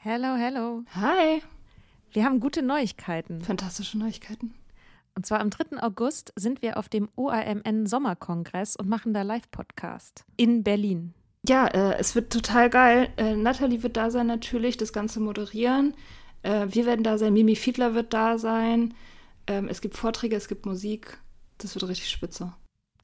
Hello, hello. Hi. Wir haben gute Neuigkeiten. Fantastische Neuigkeiten. Und zwar am 3. August sind wir auf dem OAMN Sommerkongress und machen da Live-Podcast in Berlin. Ja, äh, es wird total geil. Äh, Nathalie wird da sein natürlich, das Ganze moderieren. Äh, wir werden da sein, Mimi Fiedler wird da sein. Ähm, es gibt Vorträge, es gibt Musik. Das wird richtig spitze.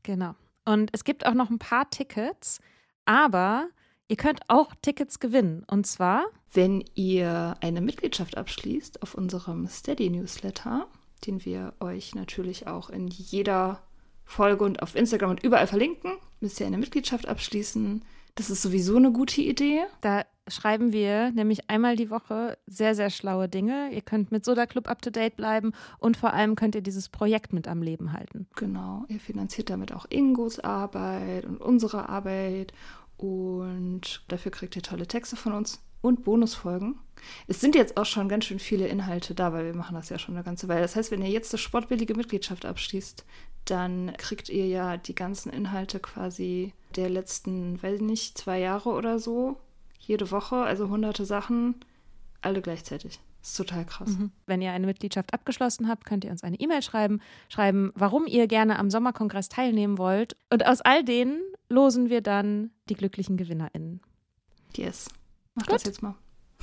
Genau. Und es gibt auch noch ein paar Tickets, aber ihr könnt auch Tickets gewinnen. Und zwar, Wenn ihr eine Mitgliedschaft abschließt auf unserem Steady-Newsletter, den wir euch natürlich auch in jeder Folge und auf Instagram und überall verlinken, müsst ihr eine Mitgliedschaft abschließen. Das ist sowieso eine gute Idee. da schreiben wir nämlich einmal die Woche sehr, sehr schlaue Dinge. Ihr könnt mit Soda Club up to date bleiben und vor allem könnt ihr dieses Projekt mit am Leben halten. Genau, ihr finanziert damit auch Ingos Arbeit und unsere Arbeit und dafür kriegt ihr tolle Texte von uns und Bonusfolgen. Es sind jetzt auch schon ganz schön viele Inhalte da, weil wir machen das ja schon eine ganze Weile. Das heißt, wenn ihr jetzt eine sportbillige Mitgliedschaft abschließt, dann kriegt ihr ja die ganzen Inhalte quasi der letzten, weiß ich nicht, zwei Jahre oder so, jede Woche, also hunderte Sachen, alle gleichzeitig. Das ist total krass. Wenn ihr eine Mitgliedschaft abgeschlossen habt, könnt ihr uns eine E-Mail schreiben, schreiben, warum ihr gerne am Sommerkongress teilnehmen wollt. Und aus all denen losen wir dann die glücklichen GewinnerInnen. Yes. Mach Gut. das jetzt mal.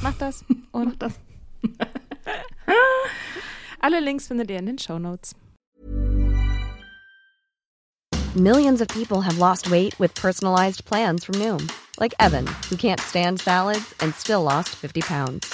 Macht das Mach und das. alle Links findet ihr in den Show Notes. Millions of people have lost weight with personalized plans from Noom, like Evan, who can't stand salads and still lost 50 pounds.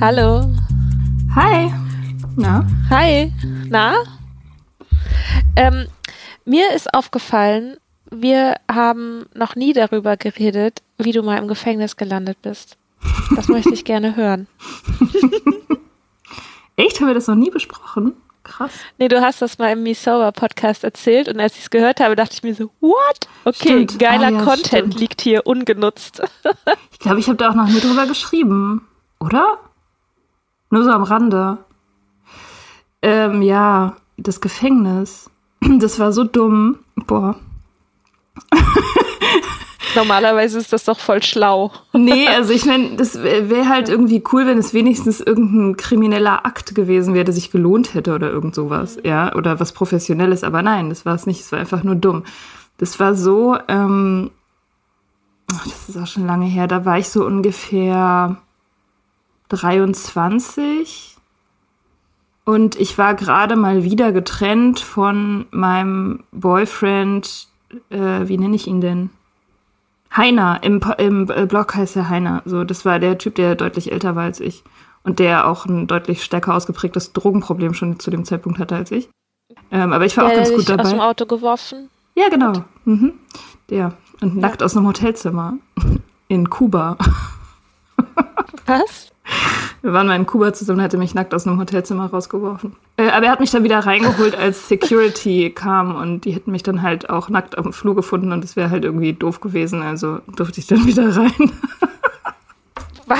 Hallo. Hi. Na? Hi. Na? Ähm, mir ist aufgefallen, wir haben noch nie darüber geredet, wie du mal im Gefängnis gelandet bist. Das möchte ich gerne hören. Echt? Haben wir das noch nie besprochen? Krass. Nee, du hast das mal im Sober Podcast erzählt und als ich es gehört habe, dachte ich mir so, what? Okay, Stimmt. geiler Ah, ja, Content stimmt. liegt hier ungenutzt. Ich glaube, ich habe da auch noch nie drüber geschrieben. Oder? Nur so am Rande. Ähm, ja, das Gefängnis. Das war so dumm. Boah. Normalerweise ist das doch voll schlau. Nee, also ich meine, das wäre halt irgendwie cool, wenn es wenigstens irgendein krimineller Akt gewesen wäre, der sich gelohnt hätte oder irgend sowas, ja, oder was Professionelles, aber nein, das war es nicht, es war einfach nur dumm. Das war so, ähm, ach, das ist auch schon lange her, da war ich so ungefähr 23 und ich war gerade mal wieder getrennt von meinem Boyfriend, äh, wie nenne ich ihn denn? Heiner, im, im äh, Blog heißt er Heiner. So, das war der Typ, der deutlich älter war als ich. Und der auch ein deutlich stärker ausgeprägtes Drogenproblem schon zu dem Zeitpunkt hatte als ich. Ähm, aber ich war auch ganz gut dich aus dem dabei. Auto geworfen. Ja, genau. Mhm. Der. Und nackt aus einem Hotelzimmer. In Kuba. Was? Wir waren mal in Kuba zusammen, er hatte mich nackt aus einem Hotelzimmer rausgeworfen. Äh, aber er hat mich dann wieder reingeholt, als Security kam und die hätten mich dann halt auch nackt am Flur gefunden und das wäre halt irgendwie doof gewesen. Also durfte ich dann wieder rein. Was?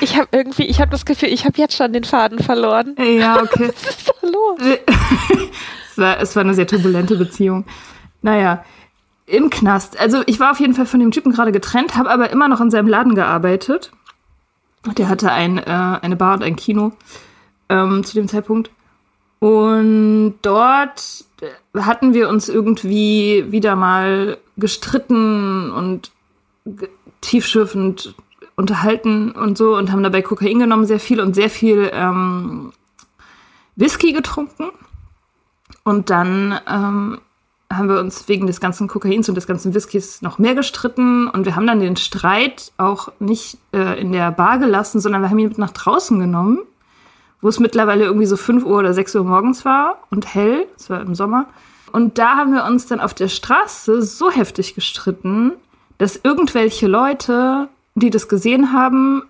Ich habe irgendwie, ich habe das Gefühl, ich habe jetzt schon den Faden verloren. ja, okay. Was ist da los? es, war, es war eine sehr turbulente Beziehung. Naja, im Knast. Also ich war auf jeden Fall von dem Typen gerade getrennt, habe aber immer noch in seinem Laden gearbeitet. Der hatte ein, äh, eine Bar und ein Kino ähm, zu dem Zeitpunkt. Und dort hatten wir uns irgendwie wieder mal gestritten und tiefschürfend unterhalten und so und haben dabei Kokain genommen, sehr viel und sehr viel ähm, Whisky getrunken. Und dann ähm, haben wir uns wegen des ganzen Kokains und des ganzen Whiskys noch mehr gestritten. Und wir haben dann den Streit auch nicht äh, in der Bar gelassen, sondern wir haben ihn mit nach draußen genommen, wo es mittlerweile irgendwie so 5 Uhr oder 6 Uhr morgens war und hell, es war im Sommer. Und da haben wir uns dann auf der Straße so heftig gestritten, dass irgendwelche Leute, die das gesehen haben,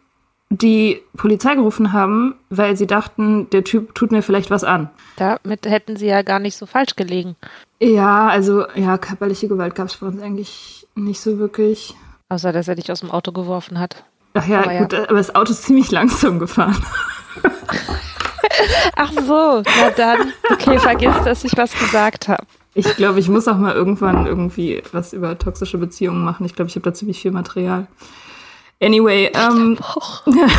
die Polizei gerufen haben, weil sie dachten, der Typ tut mir vielleicht was an. Damit hätten sie ja gar nicht so falsch gelegen. Ja, also ja, körperliche Gewalt gab es bei uns eigentlich nicht so wirklich. Außer, dass er dich aus dem Auto geworfen hat. Ach ja, Aber ja. gut, aber das Auto ist ziemlich langsam gefahren. Ach so, na dann. Okay, vergiss, dass ich was gesagt habe. Ich glaube, ich muss auch mal irgendwann irgendwie was über toxische Beziehungen machen. Ich glaube, ich habe da ziemlich viel Material. Anyway, ähm,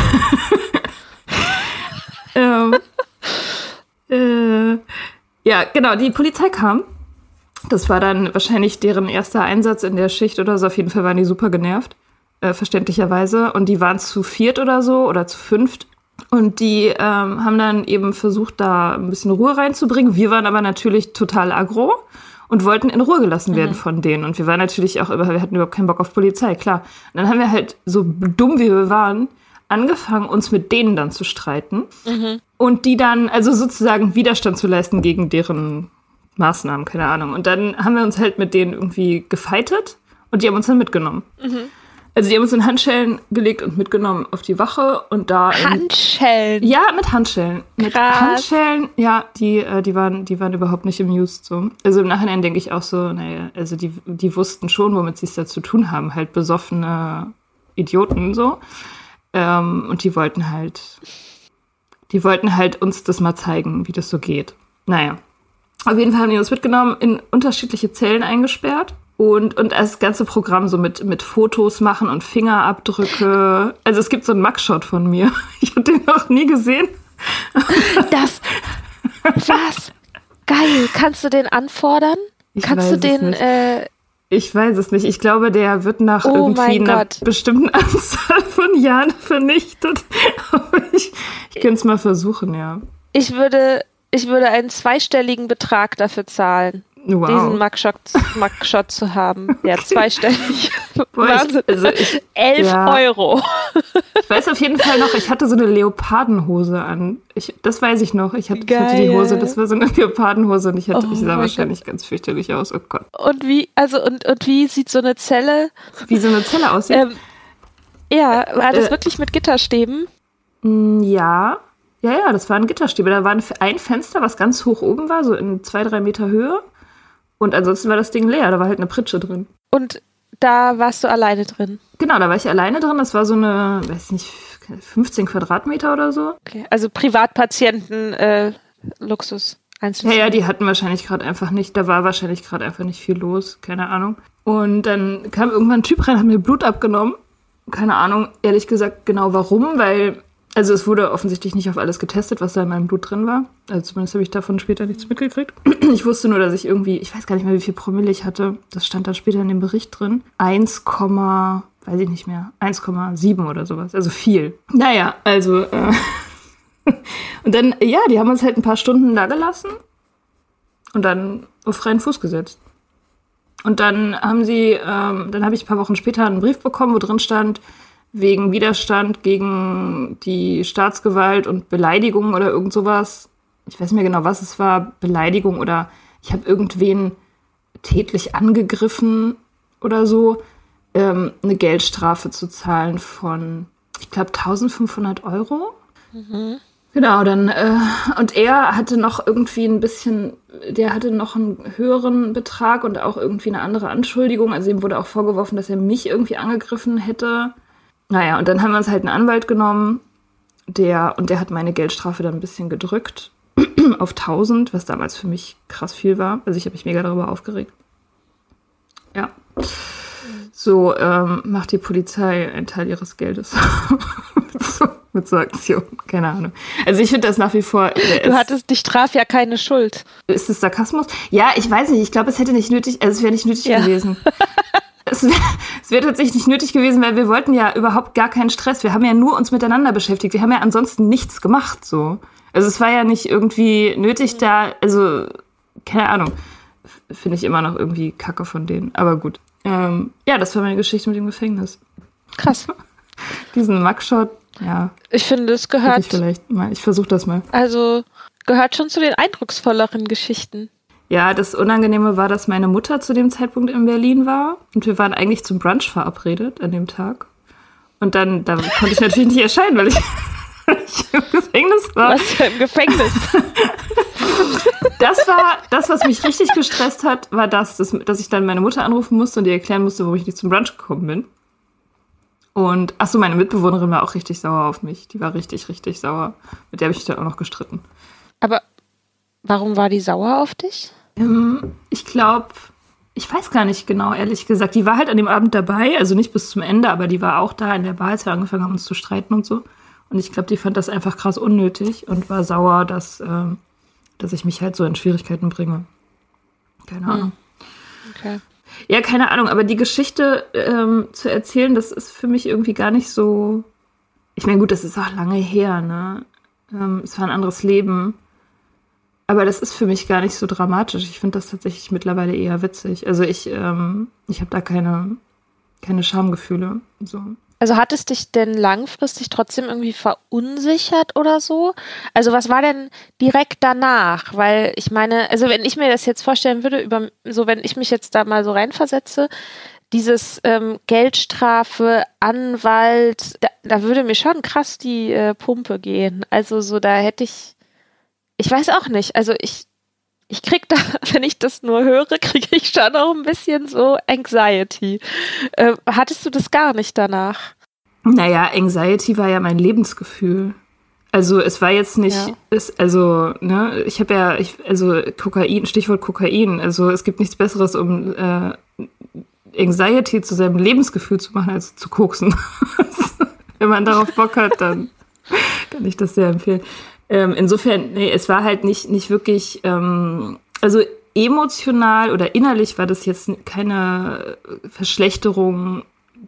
ähm, äh, ja, genau, die Polizei kam. Das war dann wahrscheinlich deren erster Einsatz in der Schicht oder so. Auf jeden Fall waren die super genervt, äh, verständlicherweise. Und die waren zu viert oder so oder zu fünft. Und die ähm, haben dann eben versucht, da ein bisschen Ruhe reinzubringen. Wir waren aber natürlich total aggro und wollten in Ruhe gelassen werden von denen. Und wir waren natürlich auch, über- wir hatten überhaupt keinen Bock auf Polizei, klar. Und dann haben wir halt, so dumm wie wir waren, angefangen, uns mit denen dann zu streiten. Und die dann, also sozusagen Widerstand zu leisten gegen deren Maßnahmen, keine Ahnung. Und dann haben wir uns halt mit denen irgendwie gefeitet und die haben uns dann mitgenommen. Also die haben uns in Handschellen gelegt und mitgenommen auf die Wache und da in, Handschellen. ja, mit Handschellen. Mit Krass. Handschellen, ja, die, äh, die, waren, die waren überhaupt nicht amused so. Also im Nachhinein denke ich auch so, naja, also die, die wussten schon, womit sie es da zu tun haben. Halt besoffene Idioten so. Ähm, und die wollten halt, die wollten halt uns das mal zeigen, wie das so geht. Naja. Auf jeden Fall haben die uns mitgenommen, in unterschiedliche Zellen eingesperrt. Und, und das ganze Programm so mit, mit Fotos machen und Fingerabdrücke. Also es gibt so einen Mugshot von mir. Ich habe den noch nie gesehen. Das. Was? Geil. Kannst du den anfordern? Ich Kannst du den, äh, Ich weiß es nicht. Ich glaube, der wird nach Oh irgendwie einer Gott. bestimmten Anzahl von Jahren vernichtet. Aber ich, ich könnte es mal versuchen, ja. ich würde, ich würde einen zweistelligen Betrag dafür zahlen, Wow. diesen Mugshot, zu haben. Ja, zweistellig. Boah, ich- Wahnsinn. also ich- Elf ja. Euro. Ich weiß auf jeden Fall noch, ich hatte so eine Leopardenhose an. Ich, das weiß ich noch. Ich hatte, ich hatte die. Hose, das war so eine Leopardenhose und ich, hatte, Oh ich sah wahrscheinlich ganz fürchterlich aus. Oh Gott. Und wie, also, und, und wie sieht so eine Zelle, Wie so eine Zelle aussieht? ähm, ja, war das Äh. wirklich mit Gitterstäben? Mm, Ja. Ja, ja, das waren Gitterstäbe. Da war ein Fenster, was ganz hoch oben war, so in zwei, drei Meter Höhe. Und ansonsten war das Ding leer. Da war halt eine Pritsche drin. Und da warst du alleine drin. Genau, da war ich alleine drin. Das war so eine, weiß nicht, 15 Quadratmeter oder so. Okay. Also Privatpatienten, äh, Luxus. Ja, ja, die hatten wahrscheinlich gerade einfach nicht, da war wahrscheinlich gerade einfach nicht viel los, keine Ahnung. Und dann kam irgendwann ein Typ rein, hat mir Blut abgenommen. Keine Ahnung, ehrlich gesagt genau warum, weil, also es wurde offensichtlich nicht auf alles getestet, was da in meinem Blut drin war. Also zumindest habe ich davon später nichts mitgekriegt. Ich wusste nur, dass ich irgendwie, ich weiß gar nicht mehr, wie viel Promille ich hatte. Das stand dann später in dem Bericht drin. 1, weiß ich nicht mehr, 1,7 oder sowas. Also viel. Naja, also, äh, und dann, ja, die haben uns halt ein paar Stunden da gelassen und dann auf freien Fuß gesetzt. Und dann haben sie, ähm, dann habe ich ein paar Wochen später einen Brief bekommen, wo drin stand, wegen Widerstand gegen die Staatsgewalt und Beleidigung oder irgend sowas. Ich weiß nicht mehr genau, was es war, Beleidigung oder ich habe irgendwen tätlich angegriffen oder so, ähm, eine Geldstrafe zu zahlen von, ich glaube, 1500 Euro. Genau, dann, äh, und er hatte noch irgendwie ein bisschen, der hatte noch einen höheren Betrag und auch irgendwie eine andere Anschuldigung. Also ihm wurde auch vorgeworfen, dass er mich irgendwie angegriffen hätte. Naja, und dann haben wir uns halt einen Anwalt genommen, der, und der hat meine Geldstrafe dann ein bisschen gedrückt auf 1000, was damals für mich krass viel war. Also ich habe mich mega darüber aufgeregt. Ja. So ähm, macht die Polizei einen Teil ihres Geldes mit, so, mit so Aktionen. Keine Ahnung. Also ich finde das nach wie vor. äh, Du es- hattest, dich traf ja keine Schuld. ist es Sarkasmus? Ja, ich weiß nicht. Ich glaube, es hätte nicht nötig, also es wäre nicht nötig Ja. gewesen. Es wäre wär tatsächlich nicht nötig gewesen, weil wir wollten ja überhaupt gar keinen Stress. Wir haben ja nur uns miteinander beschäftigt. Wir haben ja ansonsten nichts gemacht, so. Also es war ja nicht irgendwie nötig da, also, keine Ahnung. Finde ich immer noch irgendwie kacke von denen. Aber gut. Ähm, ja, das war meine Geschichte mit dem Gefängnis. Krass. Diesen Mugshot, Ja, Ich finde, es gehört, ich vielleicht mal. Ich versuche das mal. also gehört schon zu den eindrucksvolleren Geschichten. Ja, das Unangenehme war, dass meine Mutter zu dem Zeitpunkt in Berlin war und wir waren eigentlich zum Brunch verabredet an dem Tag. Und dann, da konnte ich natürlich nicht erscheinen, weil ich, ich im Gefängnis war. Was für im Gefängnis. Das war das, was mich richtig gestresst hat, war das, dass, dass ich dann meine Mutter anrufen musste und ihr erklären musste, warum ich nicht zum Brunch gekommen bin. Und ach so, meine Mitbewohnerin war auch richtig sauer auf mich. Die war richtig, richtig sauer. Mit der habe ich dann auch noch gestritten. Aber warum war die sauer auf dich? Ähm, ich glaube, ich weiß gar nicht genau, ehrlich gesagt. Die war halt an dem Abend dabei, also nicht bis zum Ende, aber die war auch da in der Bar, als wir angefangen haben, uns zu streiten und so. Und ich glaube, die fand das einfach krass unnötig und war sauer, dass, ähm, dass ich mich halt so in Schwierigkeiten bringe. Keine Ahnung. Okay. Ja, keine Ahnung, aber die Geschichte ähm, zu erzählen, das ist für mich irgendwie gar nicht so. Ich meine, gut, das ist auch lange her, ne? Ähm, es war ein anderes Leben. Aber das ist für mich gar nicht so dramatisch. Ich finde das tatsächlich mittlerweile eher witzig. Also ich, ähm, ich habe da keine, keine Schamgefühle. So. Also hat es dich denn langfristig trotzdem irgendwie verunsichert oder so? Also was war denn direkt danach? Weil ich meine, also wenn ich mir das jetzt vorstellen würde, über so wenn ich mich jetzt da mal so reinversetze, dieses ähm, Geldstrafe, Anwalt, da, da würde mir schon krass die äh, Pumpe gehen. Also so da hätte ich, ich weiß auch nicht. Also ich ich krieg da, wenn ich das nur höre, kriege ich schon auch ein bisschen so Anxiety. Äh, hattest du das gar nicht danach? Naja, Anxiety war ja mein Lebensgefühl. Also es war jetzt nicht, Ja. es, also, ne, ich habe ja, ich, also Kokain, Stichwort Kokain, also es gibt nichts Besseres, um äh, Anxiety zu seinem Lebensgefühl zu machen, als zu koksen. Wenn man darauf Bock hat, dann kann ich das sehr empfehlen. Ähm, insofern, nee, es war halt nicht, nicht wirklich, ähm, also emotional oder innerlich war das jetzt keine Verschlechterung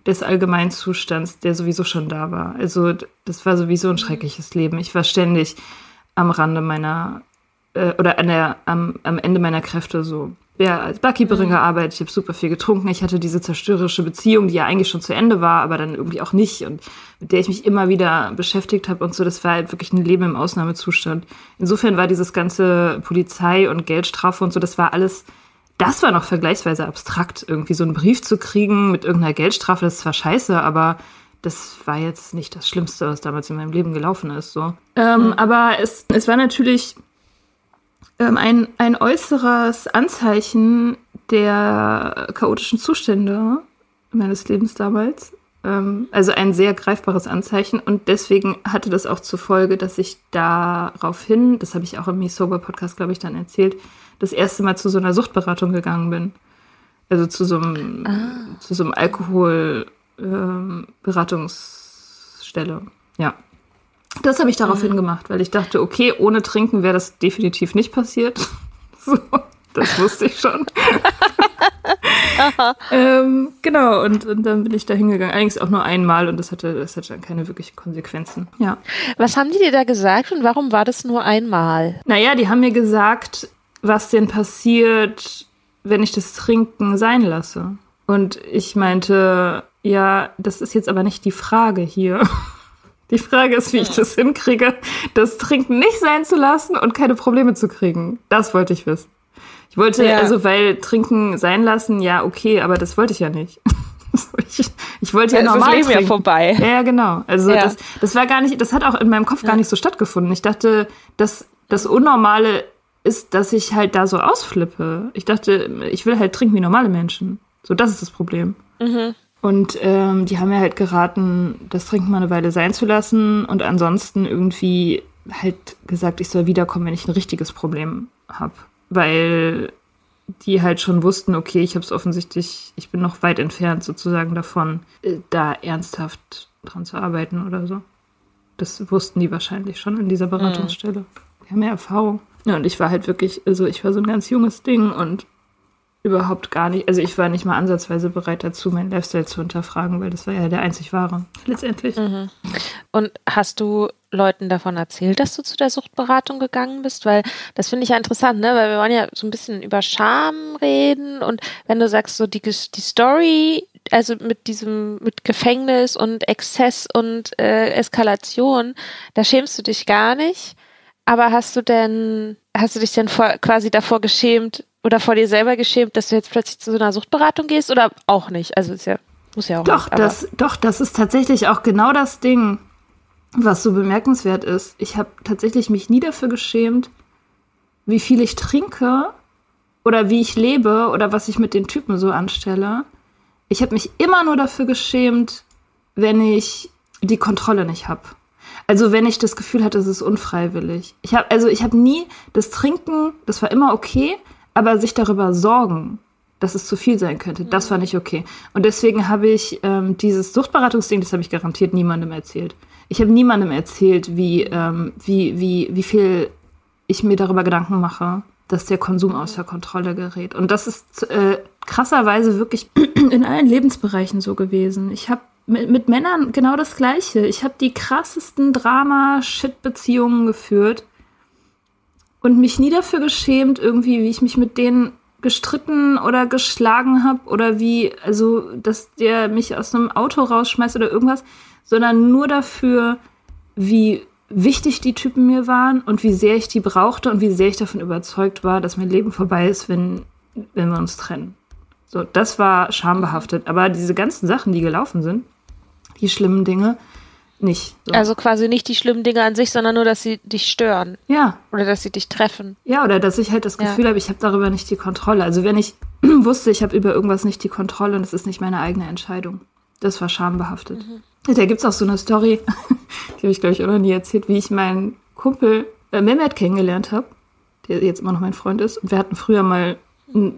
des Allgemeinzustands, der sowieso schon da war. Also das war sowieso ein schreckliches Leben. Ich war ständig am Rande meiner äh, oder an der, am, am Ende meiner Kräfte so. Ja, als Barkeeperin gearbeitet, ich habe super viel getrunken. Ich hatte diese zerstörerische Beziehung, die ja eigentlich schon zu Ende war, aber dann irgendwie auch nicht und mit der ich mich immer wieder beschäftigt habe und so. Das war halt wirklich ein Leben im Ausnahmezustand. Insofern war dieses ganze Polizei und Geldstrafe und so, das war alles das war noch vergleichsweise abstrakt, irgendwie so einen Brief zu kriegen mit irgendeiner Geldstrafe, das ist zwar scheiße, aber das war jetzt nicht das Schlimmste, was damals in meinem Leben gelaufen ist. So. Ähm, Aber es, es war natürlich ähm, ein, ein äußeres Anzeichen der chaotischen Zustände meines Lebens damals. Ähm, also ein sehr greifbares Anzeichen. Und deswegen hatte das auch zur Folge, dass ich daraufhin, das habe ich auch im Me Sober Podcast, glaube ich, dann erzählt, das erste Mal zu so einer Suchtberatung gegangen bin. Also zu so einem, zu so einem Alkohol ähm. Ja. Das habe ich daraufhin gemacht, weil ich dachte, okay, ohne Trinken wäre das definitiv nicht passiert. so, das wusste ich schon. ähm, genau, und, und dann bin ich da hingegangen. Allerdings auch nur einmal und das hatte, das hatte dann keine wirklichen Konsequenzen. Ja. Was haben die dir da gesagt und warum war das nur einmal? Naja, die haben mir gesagt, was denn passiert, wenn ich das Trinken sein lasse. Und ich meinte, ja, das ist jetzt aber nicht die Frage hier. Die Frage ist, wie ich das hinkriege, das Trinken nicht sein zu lassen und keine Probleme zu kriegen. Das wollte ich wissen. Ich wollte, Ja. also, weil Trinken sein lassen, ja, okay, aber das wollte ich ja nicht. ich, ich wollte ja, Ja, es ist normal Leben ja vorbei. Ja, genau. Also Ja. das, das war gar nicht, das hat auch in meinem Kopf gar nicht so stattgefunden. Ich dachte, dass das Unnormale ist, dass ich halt da so ausflippe. Ich dachte, ich will halt trinken wie normale Menschen. So, das ist das Problem. Und ähm, die haben mir halt geraten, das Trinken mal eine Weile sein zu lassen und ansonsten irgendwie halt gesagt, ich soll wiederkommen, wenn ich ein richtiges Problem habe. Weil die halt schon wussten, okay, ich habe es offensichtlich, ich bin noch weit entfernt sozusagen davon, äh, da ernsthaft dran zu arbeiten oder so. Das wussten die wahrscheinlich schon in dieser Beratungsstelle. Die haben ja Erfahrung. Ja, und ich war halt wirklich, also ich war so ein ganz junges Ding und überhaupt gar nicht, also ich war nicht mal ansatzweise bereit dazu, meinen Lifestyle zu hinterfragen, weil das war ja der einzig wahre, letztendlich. Und hast du Leuten davon erzählt, dass du zu der Suchtberatung gegangen bist? Weil das finde ich ja interessant, ne? Weil wir wollen ja so ein bisschen über Scham reden und wenn du sagst, so die, die Story, also mit diesem, mit Gefängnis und Exzess und äh, Eskalation, da schämst du dich gar nicht. Aber hast du denn, hast du dich denn vor, quasi davor geschämt oder vor dir selber geschämt, dass du jetzt plötzlich zu so einer Suchtberatung gehst oder auch nicht? Also ist ja, muss ja auch Doch, nicht, das, doch, das ist tatsächlich auch genau das Ding, was so bemerkenswert ist. Ich habe tatsächlich mich nie dafür geschämt, wie viel ich trinke oder wie ich lebe oder was ich mit den Typen so anstelle. Ich habe mich immer nur dafür geschämt, wenn ich die Kontrolle nicht habe. Also wenn ich das Gefühl hatte, es ist unfreiwillig. Ich habe also ich habe nie das Trinken, das war immer okay, aber sich darüber sorgen, dass es zu viel sein könnte, das war nicht okay. Und deswegen habe ich ähm, dieses Suchtberatungsding, das habe ich garantiert niemandem erzählt. Ich habe niemandem erzählt, wie, ähm, wie, wie, wie viel ich mir darüber Gedanken mache, dass der Konsum außer Kontrolle gerät. Und das ist äh, krasserweise wirklich in allen Lebensbereichen so gewesen. Ich habe mit, mit Männern genau das Gleiche. Ich habe die krassesten Drama-Shit-Beziehungen geführt und mich nie dafür geschämt, irgendwie, wie ich mich mit denen gestritten oder geschlagen habe oder wie, also, dass der mich aus einem Auto rausschmeißt oder irgendwas, sondern nur dafür, wie wichtig die Typen mir waren und wie sehr ich die brauchte und wie sehr ich davon überzeugt war, dass mein Leben vorbei ist, wenn, wenn wir uns trennen. So, das war schambehaftet. Aber diese ganzen Sachen, die gelaufen sind, die schlimmen Dinge, nicht. So. Also quasi nicht die schlimmen Dinge an sich, sondern nur, dass sie dich stören. Ja. Oder dass sie dich treffen. Ja, oder dass ich halt das Ja. Gefühl habe, ich habe darüber nicht die Kontrolle. Also wenn ich wusste, ich habe über irgendwas nicht die Kontrolle und es ist nicht meine eigene Entscheidung. Das war schambehaftet. Da gibt's auch so eine Story, die habe ich, glaube ich, auch noch nie erzählt, wie ich meinen Kumpel äh, Mehmet kennengelernt habe, der jetzt immer noch mein Freund ist. Und wir hatten früher mal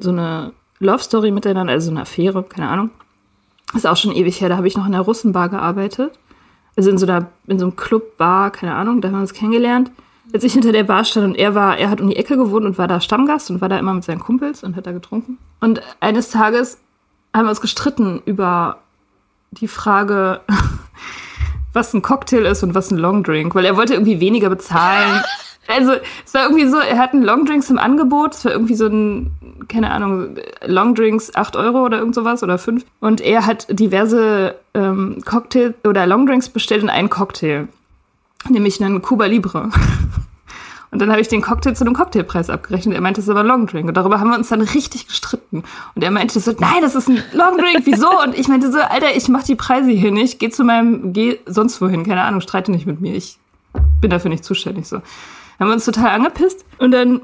so eine Love Story miteinander, also eine Affäre, keine Ahnung. Ist auch schon ewig her, da habe ich noch in der Russenbar gearbeitet. Also in so einer, in so einem Club, Bar, keine Ahnung, da haben wir uns kennengelernt. Als ich hinter der Bar stand und er war, er hat um die Ecke gewohnt und war da Stammgast und war da immer mit seinen Kumpels und hat da getrunken. Und eines Tages haben wir uns gestritten über die Frage, was ein Cocktail ist und was ein Longdrink, weil er wollte irgendwie weniger bezahlen. Also, es war irgendwie so, er hat einen Longdrinks im Angebot, es war irgendwie so ein, keine Ahnung, Longdrinks 8 Euro oder irgend sowas oder 5. Und er hat diverse ähm, Cocktail oder Longdrinks bestellt und einen Cocktail. Nämlich einen Cuba Libre. Und dann habe ich den Cocktail zu einem Cocktailpreis abgerechnet. Er meinte, es ist aber ein Longdrink. Und darüber haben wir uns dann richtig gestritten. Und er meinte so, nein, das ist ein Longdrink, wieso? Und ich meinte so, Alter, ich mach die Preise hier nicht. Geh zu meinem, geh sonst wohin, keine Ahnung, streite nicht mit mir. Ich bin dafür nicht zuständig. So. Haben wir uns total angepisst. Und dann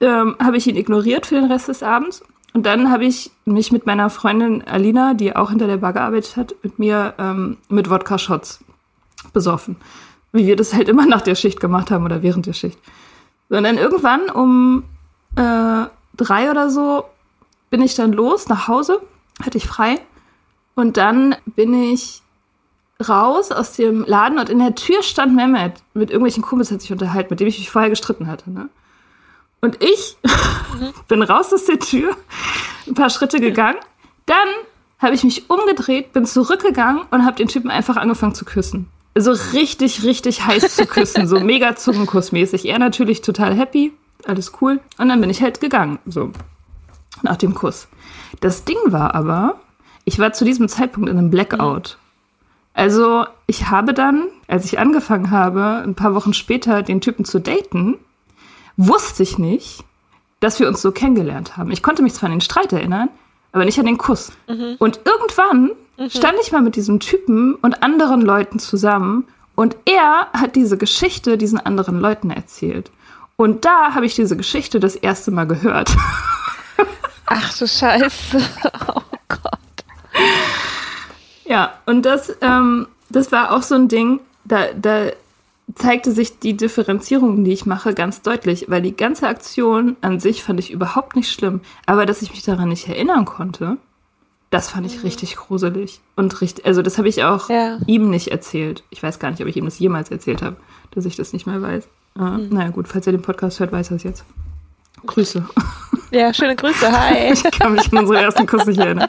ähm, habe ich ihn ignoriert für den Rest des Abends. Und dann habe ich mich mit meiner Freundin Alina, die auch hinter der Bar gearbeitet hat, mit mir ähm, mit Wodka-Shots besoffen. Wie wir das halt immer nach der Schicht gemacht haben oder während der Schicht. Und dann irgendwann um äh, drei oder so bin ich dann los nach Hause, hatte ich frei. Und dann bin ich raus aus dem Laden und in der Tür stand Mehmet mit irgendwelchen Kumpels hat sich unterhalten, mit dem ich mich vorher gestritten hatte. Ne? Und ich bin raus aus der Tür, ein paar Schritte gegangen. Dann habe ich mich umgedreht, bin zurückgegangen und habe den Typen einfach angefangen zu küssen. So richtig, richtig heiß zu küssen, so mega Zungenkussmäßig. Er natürlich total happy, alles cool. Und dann bin ich halt gegangen, so nach dem Kuss. Das Ding war aber, ich war zu diesem Zeitpunkt in einem Blackout. Also ich habe dann, als ich angefangen habe, ein paar Wochen später den Typen zu daten, wusste ich nicht, dass wir uns so kennengelernt haben. Ich konnte mich zwar an den Streit erinnern, aber nicht an den Kuss. Und irgendwann stand ich mal mit diesem Typen und anderen Leuten zusammen und er hat diese Geschichte diesen anderen Leuten erzählt. Und da habe ich diese Geschichte das erste Mal gehört. Ach du Scheiße. Oh Gott. Ja, und das, ähm, das war auch so ein Ding, da, da zeigte sich die Differenzierung, die ich mache, ganz deutlich, weil die ganze Aktion an sich fand ich überhaupt nicht schlimm, aber dass ich mich daran nicht erinnern konnte, das fand ich richtig gruselig. Und richtig, also das habe ich auch Ja. ihm nicht erzählt. Ich weiß gar nicht, ob ich ihm das jemals erzählt habe, dass ich das nicht mehr weiß. Äh, Naja, gut, falls er den Podcast hört, weiß er es jetzt. Grüße. Ja, schöne Grüße. Hi. Ich kann mich an unseren ersten Kuss nicht erinnern.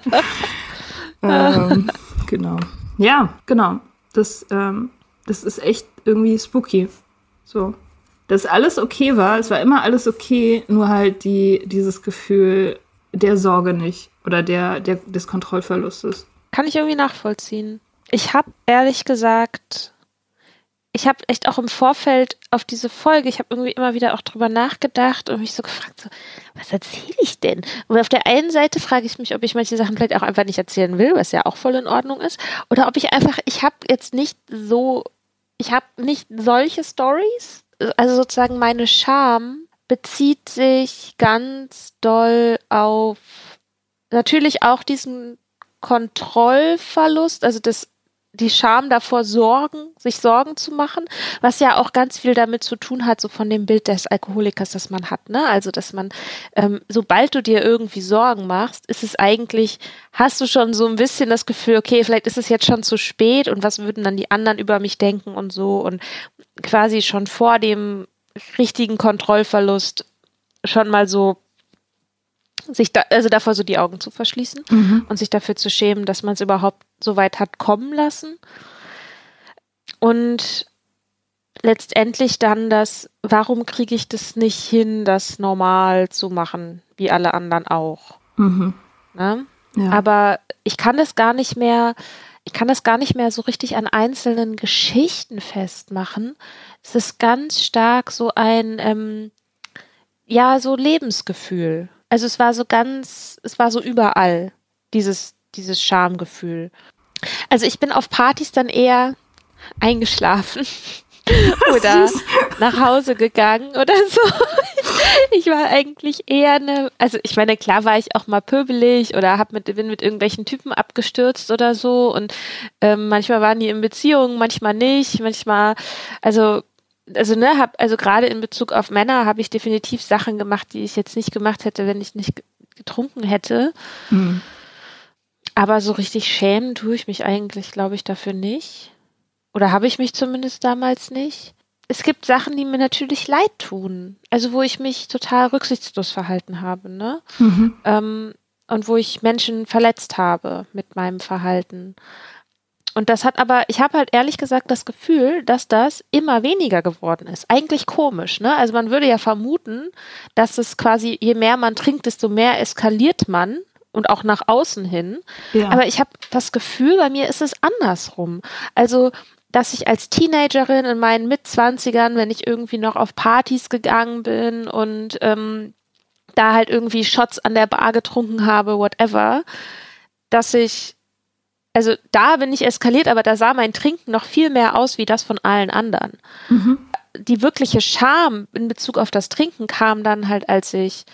ähm, genau. Ja, genau. Das, ähm, das ist echt irgendwie spooky. So. Dass alles okay war, es war immer alles okay, nur halt die, dieses Gefühl der Sorge nicht oder der, der, des Kontrollverlustes. kann ich irgendwie nachvollziehen. Ich habe ehrlich gesagt, ich habe echt auch im Vorfeld auf diese Folge, ich habe irgendwie immer wieder auch drüber nachgedacht und mich so gefragt, so, was erzähle ich denn? Und auf der einen Seite frage ich mich, ob ich manche Sachen vielleicht auch einfach nicht erzählen will, was ja auch voll in Ordnung ist, oder ob ich einfach, ich habe jetzt nicht so, ich habe nicht solche Stories, also sozusagen meine Scham bezieht sich ganz doll auf natürlich auch diesen Kontrollverlust, also das die Scham davor sorgen, sich Sorgen zu machen, was ja auch ganz viel damit zu tun hat, so von dem Bild des Alkoholikers, das man hat, ne? Also, dass man, ähm, sobald du dir irgendwie Sorgen machst, ist es eigentlich, hast du schon so ein bisschen das Gefühl, okay, vielleicht ist es jetzt schon zu spät und was würden dann die anderen über mich denken und so und quasi schon vor dem richtigen Kontrollverlust schon mal so sich da, also davor so die Augen zu verschließen mhm. und sich dafür zu schämen, dass man es überhaupt so weit hat kommen lassen. Und letztendlich dann das, warum kriege ich das nicht hin, das normal zu machen, wie alle anderen auch. Mhm. Ne? Ja. Aber ich kann das gar nicht mehr, ich kann das gar nicht mehr so richtig an einzelnen Geschichten festmachen. Es ist ganz stark so ein, ähm, ja, so Lebensgefühl. Also es war so ganz, es war so überall, dieses, dieses Schamgefühl. Also ich bin auf Partys dann eher eingeschlafen oder nach Hause gegangen oder so. Ich war eigentlich eher eine, also ich meine, klar war ich auch mal pöbelig oder hab mit, bin mit irgendwelchen Typen abgestürzt oder so und ähm, manchmal waren die in Beziehungen, manchmal nicht, manchmal, also also ne, hab, also gerade in Bezug auf Männer habe ich definitiv Sachen gemacht, die ich jetzt nicht gemacht hätte, wenn ich nicht getrunken hätte. Mhm. Aber so richtig schämen tue ich mich eigentlich, glaube ich, dafür nicht. Oder habe ich mich zumindest damals nicht. Es gibt Sachen, die mir natürlich leid tun. Also wo ich mich total rücksichtslos verhalten habe, ne? Mhm. Ähm, und wo ich Menschen verletzt habe mit meinem Verhalten. Und das hat aber, ich habe halt ehrlich gesagt das Gefühl, dass das immer weniger geworden ist. Eigentlich komisch, ne? Also man würde ja vermuten, dass es quasi, je mehr man trinkt, desto mehr eskaliert man und auch nach außen hin. Ja. Aber ich habe das Gefühl, bei mir ist es andersrum. Also, dass ich als Teenagerin in meinen Mitzwanzigern, wenn ich irgendwie noch auf Partys gegangen bin und ähm, da halt irgendwie Shots an der Bar getrunken habe, whatever, dass ich also da bin ich eskaliert, aber da sah mein Trinken noch viel mehr aus wie das von allen anderen. Mhm. Die wirkliche Scham in Bezug auf das Trinken kam dann halt, als ich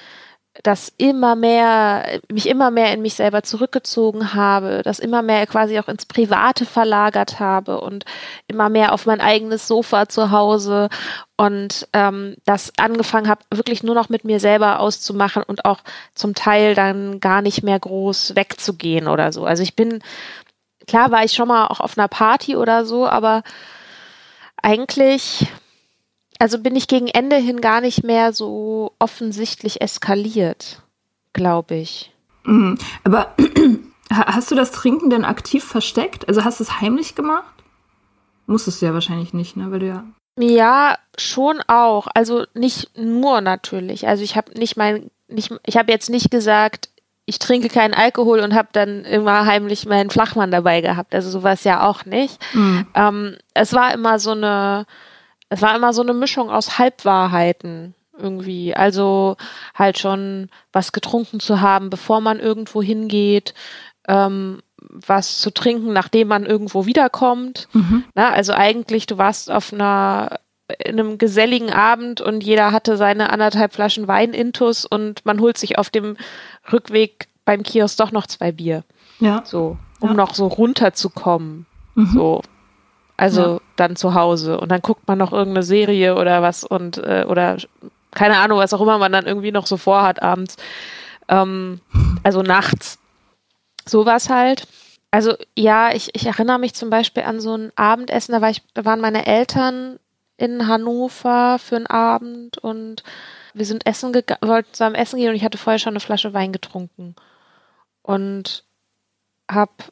das immer mehr, mich immer mehr in mich selber zurückgezogen habe, das immer mehr quasi auch ins Private verlagert habe und immer mehr auf mein eigenes Sofa zu Hause und ähm, das angefangen habe, wirklich nur noch mit mir selber auszumachen und auch zum Teil dann gar nicht mehr groß wegzugehen oder so. Also ich bin klar war ich schon mal auch auf einer Party oder so, aber eigentlich, also bin ich gegen Ende hin gar nicht mehr so offensichtlich eskaliert, glaube ich. Mhm. Aber hast du das Trinken denn aktiv versteckt? Also hast du es heimlich gemacht? Musstest du ja wahrscheinlich nicht, ne? Weil du ja. Ja, schon auch. Also nicht nur natürlich. Also ich habe nicht mein, nicht, ich habe jetzt nicht gesagt, ich trinke keinen Alkohol und habe dann immer heimlich meinen Flachmann dabei gehabt. Also sowas ja auch nicht. Mhm. Ähm, es war immer so eine, es war immer so eine Mischung aus Halbwahrheiten irgendwie. Also halt schon was getrunken zu haben, bevor man irgendwo hingeht, ähm, was zu trinken, nachdem man irgendwo wiederkommt. Mhm. Na, also eigentlich, du warst auf einer in einem geselligen Abend und jeder hatte seine anderthalb Flaschen Wein intus und man holt sich auf dem Rückweg beim Kiosk doch noch zwei Bier. Ja. So, um ja. noch so runterzukommen. Mhm. So. Also ja. dann zu Hause. Und dann guckt man noch irgendeine Serie oder was und äh, oder keine Ahnung, was auch immer man dann irgendwie noch so vorhat abends. Ähm, also nachts. Sowas halt. Also ja, ich, ich erinnere mich zum Beispiel an so ein Abendessen, da, war ich, da waren meine Eltern in Hannover für einen Abend und wir sind essen gegangen, wollten zusammen essen gehen und ich hatte vorher schon eine Flasche Wein getrunken. Und hab,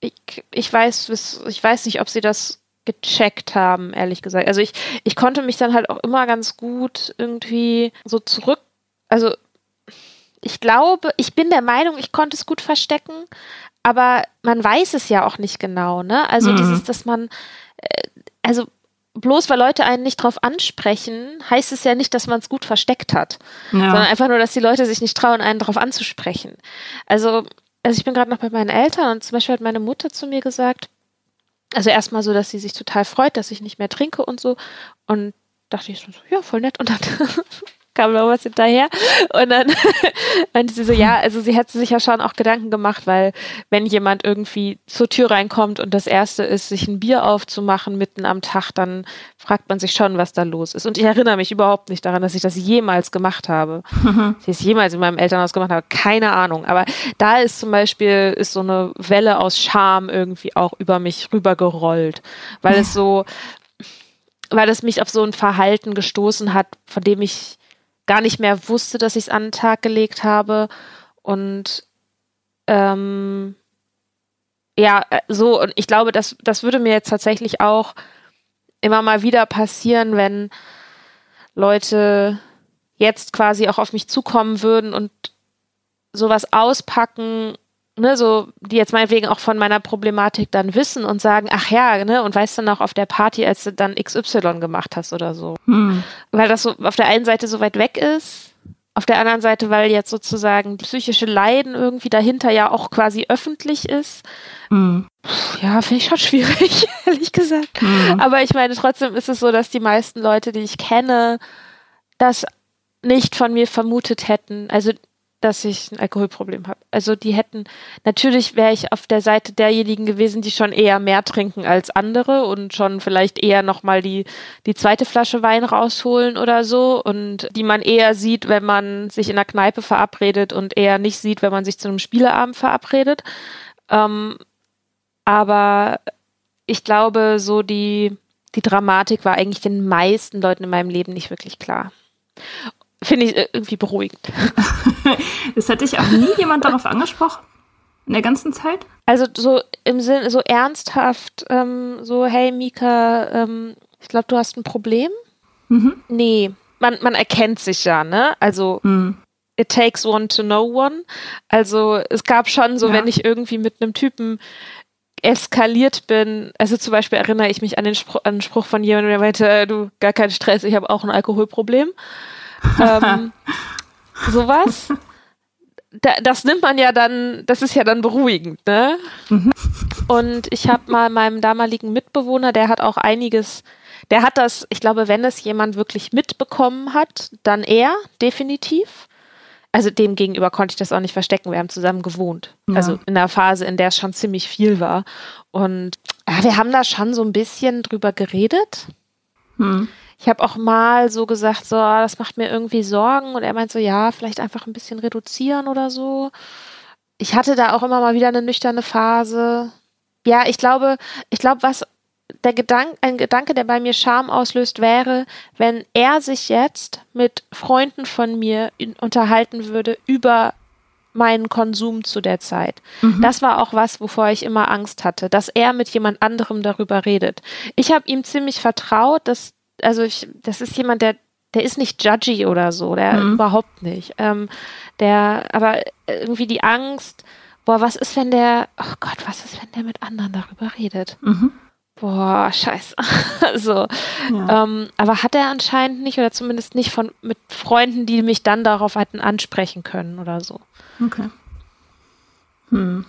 ich, ich weiß, ich weiß nicht, ob sie das gecheckt haben, ehrlich gesagt. Also ich, ich konnte mich dann halt auch immer ganz gut irgendwie so zurück, also ich glaube, ich bin der Meinung, ich konnte es gut verstecken, aber man weiß es ja auch nicht genau, ne? Also Mhm. dieses, dass man, äh, also bloß weil Leute einen nicht drauf ansprechen, heißt es ja nicht, dass man es gut versteckt hat, sondern Ja. einfach nur, dass die Leute sich nicht trauen, einen drauf anzusprechen. Also, also ich bin gerade noch bei meinen Eltern und zum Beispiel hat meine Mutter zu mir gesagt, also erstmal so, dass sie sich total freut, dass ich nicht mehr trinke und so. Und dachte ich so, ja, voll nett. Und dann kam noch was hinterher. Und dann meinte sie so, ja, also sie hätte sich ja schon auch Gedanken gemacht, weil wenn jemand irgendwie zur Tür reinkommt und das erste ist, sich ein Bier aufzumachen mitten am Tag, dann fragt man sich schon, was da los ist. Und ich erinnere mich überhaupt nicht daran, dass ich das jemals gemacht habe. Ich es jemals in meinem Elternhaus gemacht habe, keine Ahnung. Aber da ist zum Beispiel ist so eine Welle aus Scham irgendwie auch über mich rübergerollt, weil es so, weil es mich auf so ein Verhalten gestoßen hat, von dem ich gar nicht mehr wusste, dass ich es an den Tag gelegt habe. Und ähm, ja, äh, so, und ich glaube, das, das würde mir jetzt tatsächlich auch immer mal wieder passieren, wenn Leute jetzt quasi auch auf mich zukommen würden und sowas auspacken, ne, so, die jetzt meinetwegen auch von meiner Problematik dann wissen und sagen, ach ja, ne, und weißt dann auch auf der Party, als du dann XY gemacht hast oder so. Hm. Weil das so auf der einen Seite so weit weg ist, auf der anderen Seite, weil jetzt sozusagen die psychische Leiden irgendwie dahinter ja auch quasi öffentlich ist. Hm. Ja, finde ich schon schwierig, ehrlich gesagt. Hm. Aber ich meine, trotzdem ist es so, dass die meisten Leute, die ich kenne, das nicht von mir vermutet hätten. Also, dass ich ein Alkoholproblem habe. Also, die hätten, natürlich wäre ich auf der Seite derjenigen gewesen, die schon eher mehr trinken als andere und schon vielleicht eher nochmal die, die zweite Flasche Wein rausholen oder so und die man eher sieht, wenn man sich in der Kneipe verabredet und eher nicht sieht, wenn man sich zu einem Spieleabend verabredet. Ähm, aber ich glaube, so die, die Dramatik war eigentlich den meisten Leuten in meinem Leben nicht wirklich klar. Finde ich äh, irgendwie beruhigend. Es hat dich auch nie jemand darauf angesprochen? In der ganzen Zeit? Also so im Sinn, so ernsthaft, ähm, so, hey Mika, ähm, ich glaube, du hast ein Problem? Mhm. Nee, man, man erkennt sich ja, ne? Also Hm. it takes one to know one. Also es gab schon so, Ja. wenn ich irgendwie mit einem Typen eskaliert bin, also zum Beispiel erinnere ich mich an den, Spruch, an den Spruch von jemandem, der meinte, äh, du, gar kein Stress, ich habe auch ein Alkoholproblem. Ähm, sowas. Da, das nimmt man ja dann, das ist ja dann beruhigend, ne? Und ich habe mal meinem damaligen Mitbewohner, der hat auch einiges, der hat das, ich glaube, wenn es jemand wirklich mitbekommen hat, dann er, definitiv. Also dem gegenüber konnte ich das auch nicht verstecken. Wir haben zusammen gewohnt. Ja. Also in der Phase, in der es schon ziemlich viel war. Und ja, wir haben da schon so ein bisschen drüber geredet. Hm. Ich habe auch mal so gesagt, so, ah, das macht mir irgendwie Sorgen. Und er meint so, ja, vielleicht einfach ein bisschen reduzieren oder so. Ich hatte da auch immer mal wieder eine nüchterne Phase. Ja, ich glaube, ich glaube, was der Gedanke, ein Gedanke, der bei mir Scham auslöst, wäre, wenn er sich jetzt mit Freunden von mir in, unterhalten würde über meinen Konsum zu der Zeit. Das war auch was, wovor ich immer Angst hatte, dass er mit jemand anderem darüber redet. Ich habe ihm ziemlich vertraut, dass, also ich, das ist jemand, der, der ist nicht judgy oder so, der überhaupt nicht. Ähm, der, aber irgendwie die Angst, boah, was ist, wenn der, oh Gott, was ist, wenn der mit anderen darüber redet? Mhm. Boah, scheiße. so. Ja. Ähm, aber hat er anscheinend nicht oder zumindest nicht von mit Freunden, die mich dann darauf hätten ansprechen können oder so. Okay. Hm.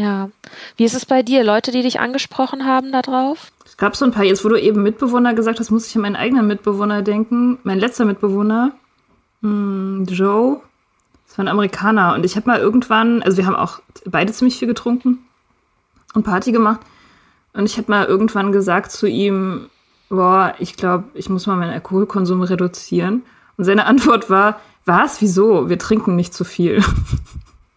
Ja. Wie ist es bei dir? Leute, die dich angesprochen haben darauf? Es gab so ein paar, jetzt wo du eben Mitbewohner gesagt hast, muss ich an meinen eigenen Mitbewohner denken. Mein letzter Mitbewohner, hm, Joe, das war ein Amerikaner. Und ich habe mal irgendwann, also wir haben auch beide ziemlich viel getrunken und Party gemacht. Und ich habe mal irgendwann gesagt zu ihm, boah, ich glaube, ich muss mal meinen Alkoholkonsum reduzieren. Und seine Antwort war, was, wieso? Wir trinken nicht zu viel.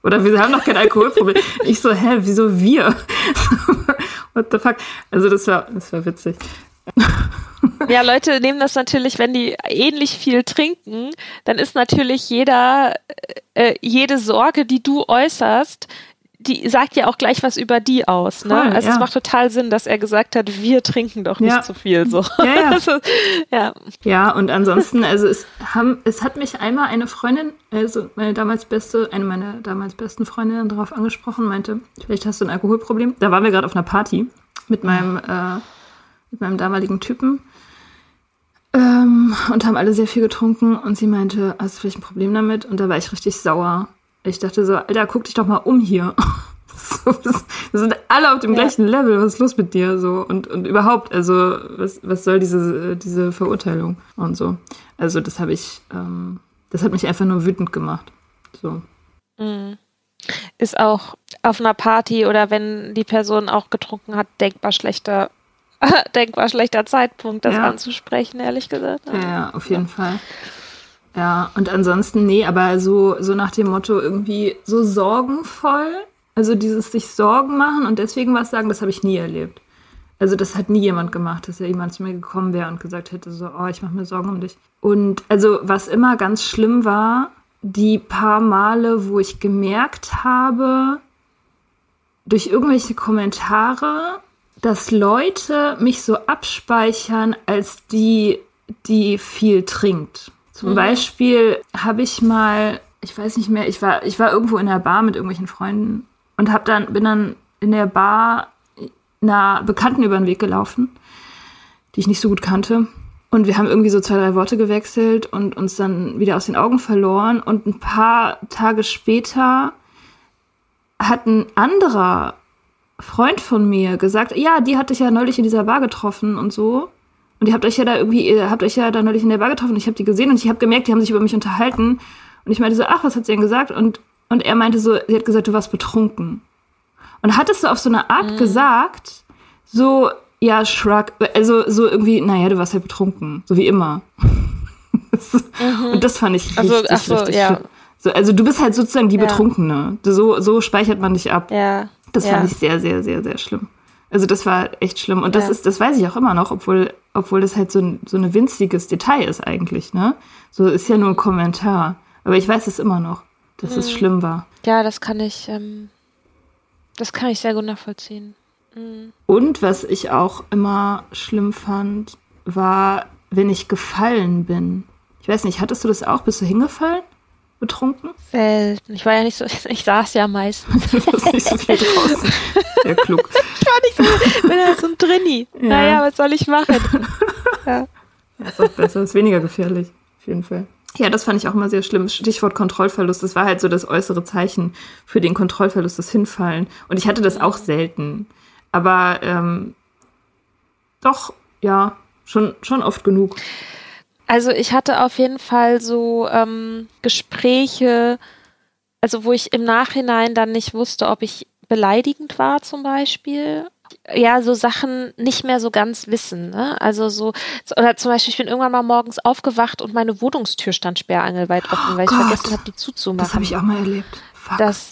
Oder wir haben doch kein Alkoholproblem. Ich so, hä, wieso wir? What the fuck? Also das war, das war witzig. Ja, Leute nehmen das natürlich, wenn die ähnlich viel trinken, dann ist natürlich jeder, äh, jede Sorge, die du äußerst, die sagt ja auch gleich was über die aus. Ne? Voll, also ja. es macht total Sinn, dass er gesagt hat, wir trinken doch nicht Ja. zu viel. So. Ja, ja. Also, ja. Ja, und ansonsten, also es haben, es hat mich einmal eine Freundin, also meine damals beste, eine meiner damals besten Freundinnen darauf angesprochen, meinte, vielleicht hast du ein Alkoholproblem. Da waren wir gerade auf einer Party mit meinem, äh, mit meinem damaligen Typen ähm, und haben alle sehr viel getrunken und sie meinte, hast du vielleicht ein Problem damit? Und da war ich richtig sauer. Ich dachte so, Alter, guck dich doch mal um hier. Wir sind alle auf dem Ja. gleichen Level. Was ist los mit dir? So und, und überhaupt, also was, was soll diese, diese Verurteilung und so. Also das habe ich, ähm, das hat mich einfach nur wütend gemacht. So. Mhm. Ist auch auf einer Party oder wenn die Person auch getrunken hat, denkbar schlechter, denkbar schlechter Zeitpunkt, das Ja. anzusprechen, ehrlich gesagt. Ja, ja, auf jeden Fall. Ja, und ansonsten, nee, aber so, so nach dem Motto irgendwie so sorgenvoll, also dieses sich Sorgen machen und deswegen was sagen, das habe ich nie erlebt. Also das hat nie jemand gemacht, dass ja jemand zu mir gekommen wäre und gesagt hätte, so, oh, ich mache mir Sorgen um dich. Und also was immer ganz schlimm war, die paar Male, wo ich gemerkt habe, durch irgendwelche Kommentare, dass Leute mich so abspeichern als die, die viel trinkt. Zum Beispiel habe ich mal, ich weiß nicht mehr, ich war, ich war irgendwo in der Bar mit irgendwelchen Freunden und hab dann, bin dann in der Bar einer Bekannten über den Weg gelaufen, die ich nicht so gut kannte. Und wir haben irgendwie so zwei, drei Worte gewechselt und uns dann wieder aus den Augen verloren. Und ein paar Tage später hat ein anderer Freund von mir gesagt, ja, die hatte ich ja neulich in dieser Bar getroffen und so. Und ihr habt euch ja da irgendwie, ihr habt euch ja da neulich in der Bar getroffen und ich habe die gesehen und ich habe gemerkt, die haben sich über mich unterhalten. Und ich meinte so, ach, was hat sie denn gesagt? Und, und er meinte so, sie hat gesagt, du warst betrunken. Und hat es so auf so eine Art gesagt, so, ja, shrug, also so irgendwie, naja, du warst halt betrunken, so wie immer. Und das fand ich richtig, Also, so, richtig ja. schlimm. So, also du bist halt sozusagen die Ja. Betrunkene. So, so speichert man dich ab. Ja. Das ja. fand ich sehr, sehr, sehr, sehr schlimm. Also das war echt schlimm. Und das Ja. ist, das weiß ich auch immer noch, obwohl, obwohl das halt so ein, so ein winziges Detail ist eigentlich, ne? So ist ja nur ein Kommentar. Aber ich weiß es immer noch, dass Mhm. es schlimm war. Ja, das kann ich, ähm, das kann ich sehr gut nachvollziehen. Und was ich auch immer schlimm fand, war, wenn ich gefallen bin. Ich weiß nicht, hattest du das auch? Bist du hingefallen? Betrunken? Selten. Ich war ja nicht so, ich saß ja meistens. Du warst nicht so viel draußen. Sehr klug. Ich war nicht so, bin ja so ein Drinni. Ja. Naja, was soll ich machen? ja. Ist auch besser, ist weniger gefährlich, auf jeden Fall. Ja, das fand ich auch immer sehr schlimm. Stichwort Kontrollverlust, das war halt so das äußere Zeichen für den Kontrollverlust, das Hinfallen. Und ich hatte das auch selten. Aber ähm, doch, ja, schon, schon oft genug. Also ich hatte auf jeden Fall so ähm, Gespräche, also wo ich im Nachhinein dann nicht wusste, ob ich beleidigend war zum Beispiel. Ja, so Sachen nicht mehr so ganz wissen. Ne? Also so, oder zum Beispiel, ich bin irgendwann mal morgens aufgewacht und meine Wohnungstür stand sperrangelweit offen, weil ich Gott. vergessen habe, die zuzumachen. Das habe ich auch mal erlebt. Fuck. Das,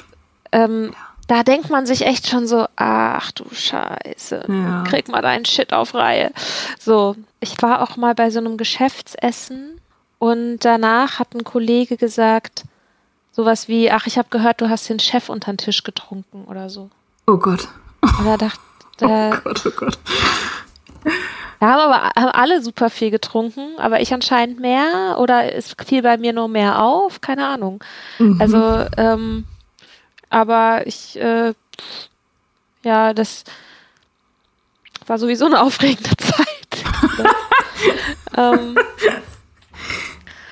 ähm, da denkt man sich echt schon so, ach du Scheiße, Ja. krieg mal deinen Shit auf Reihe. So, ich war auch mal bei so einem Geschäftsessen und danach hat ein Kollege gesagt, sowas wie, ach, ich habe gehört, du hast den Chef unter den Tisch getrunken oder so. oh Gott. Und da dachte, da, Oh Gott, oh Gott. da haben aber haben alle super viel getrunken, aber ich anscheinend mehr oder es fiel bei mir nur mehr auf, keine Ahnung. Also, ähm, aber ich, äh, ja, das war sowieso eine aufregende Zeit. ähm,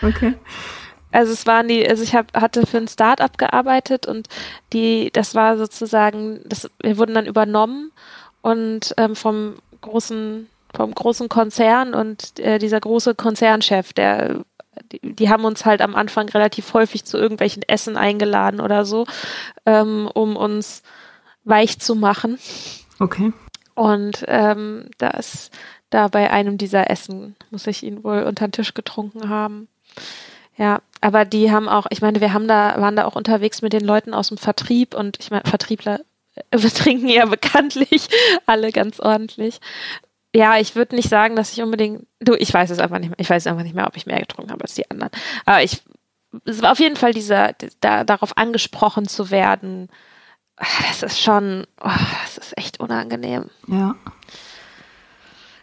Okay. also es waren die, also ich hab, hatte für ein Start-up gearbeitet und die, das war sozusagen, das, wir wurden dann übernommen und ähm, vom großen, vom großen Konzern und äh, dieser große Konzernchef, der die, die haben uns halt am Anfang relativ häufig zu irgendwelchen Essen eingeladen oder so, ähm, um uns weich zu machen. Okay. Und ähm, das, da bei einem dieser Essen muss ich ihn wohl unter den Tisch getrunken haben. Ja, aber die haben auch, ich meine, wir haben da, waren da auch unterwegs mit den Leuten aus dem Vertrieb und ich meine, Vertriebler betrinken ja bekanntlich alle ganz ordentlich. Ja, ich würde nicht sagen, dass ich unbedingt, du, ich weiß es einfach nicht mehr, ich weiß einfach nicht mehr, ob ich mehr getrunken habe als die anderen. Aber ich, es war auf jeden Fall dieser, da, darauf angesprochen zu werden, das ist schon, oh, das ist echt unangenehm. Ja,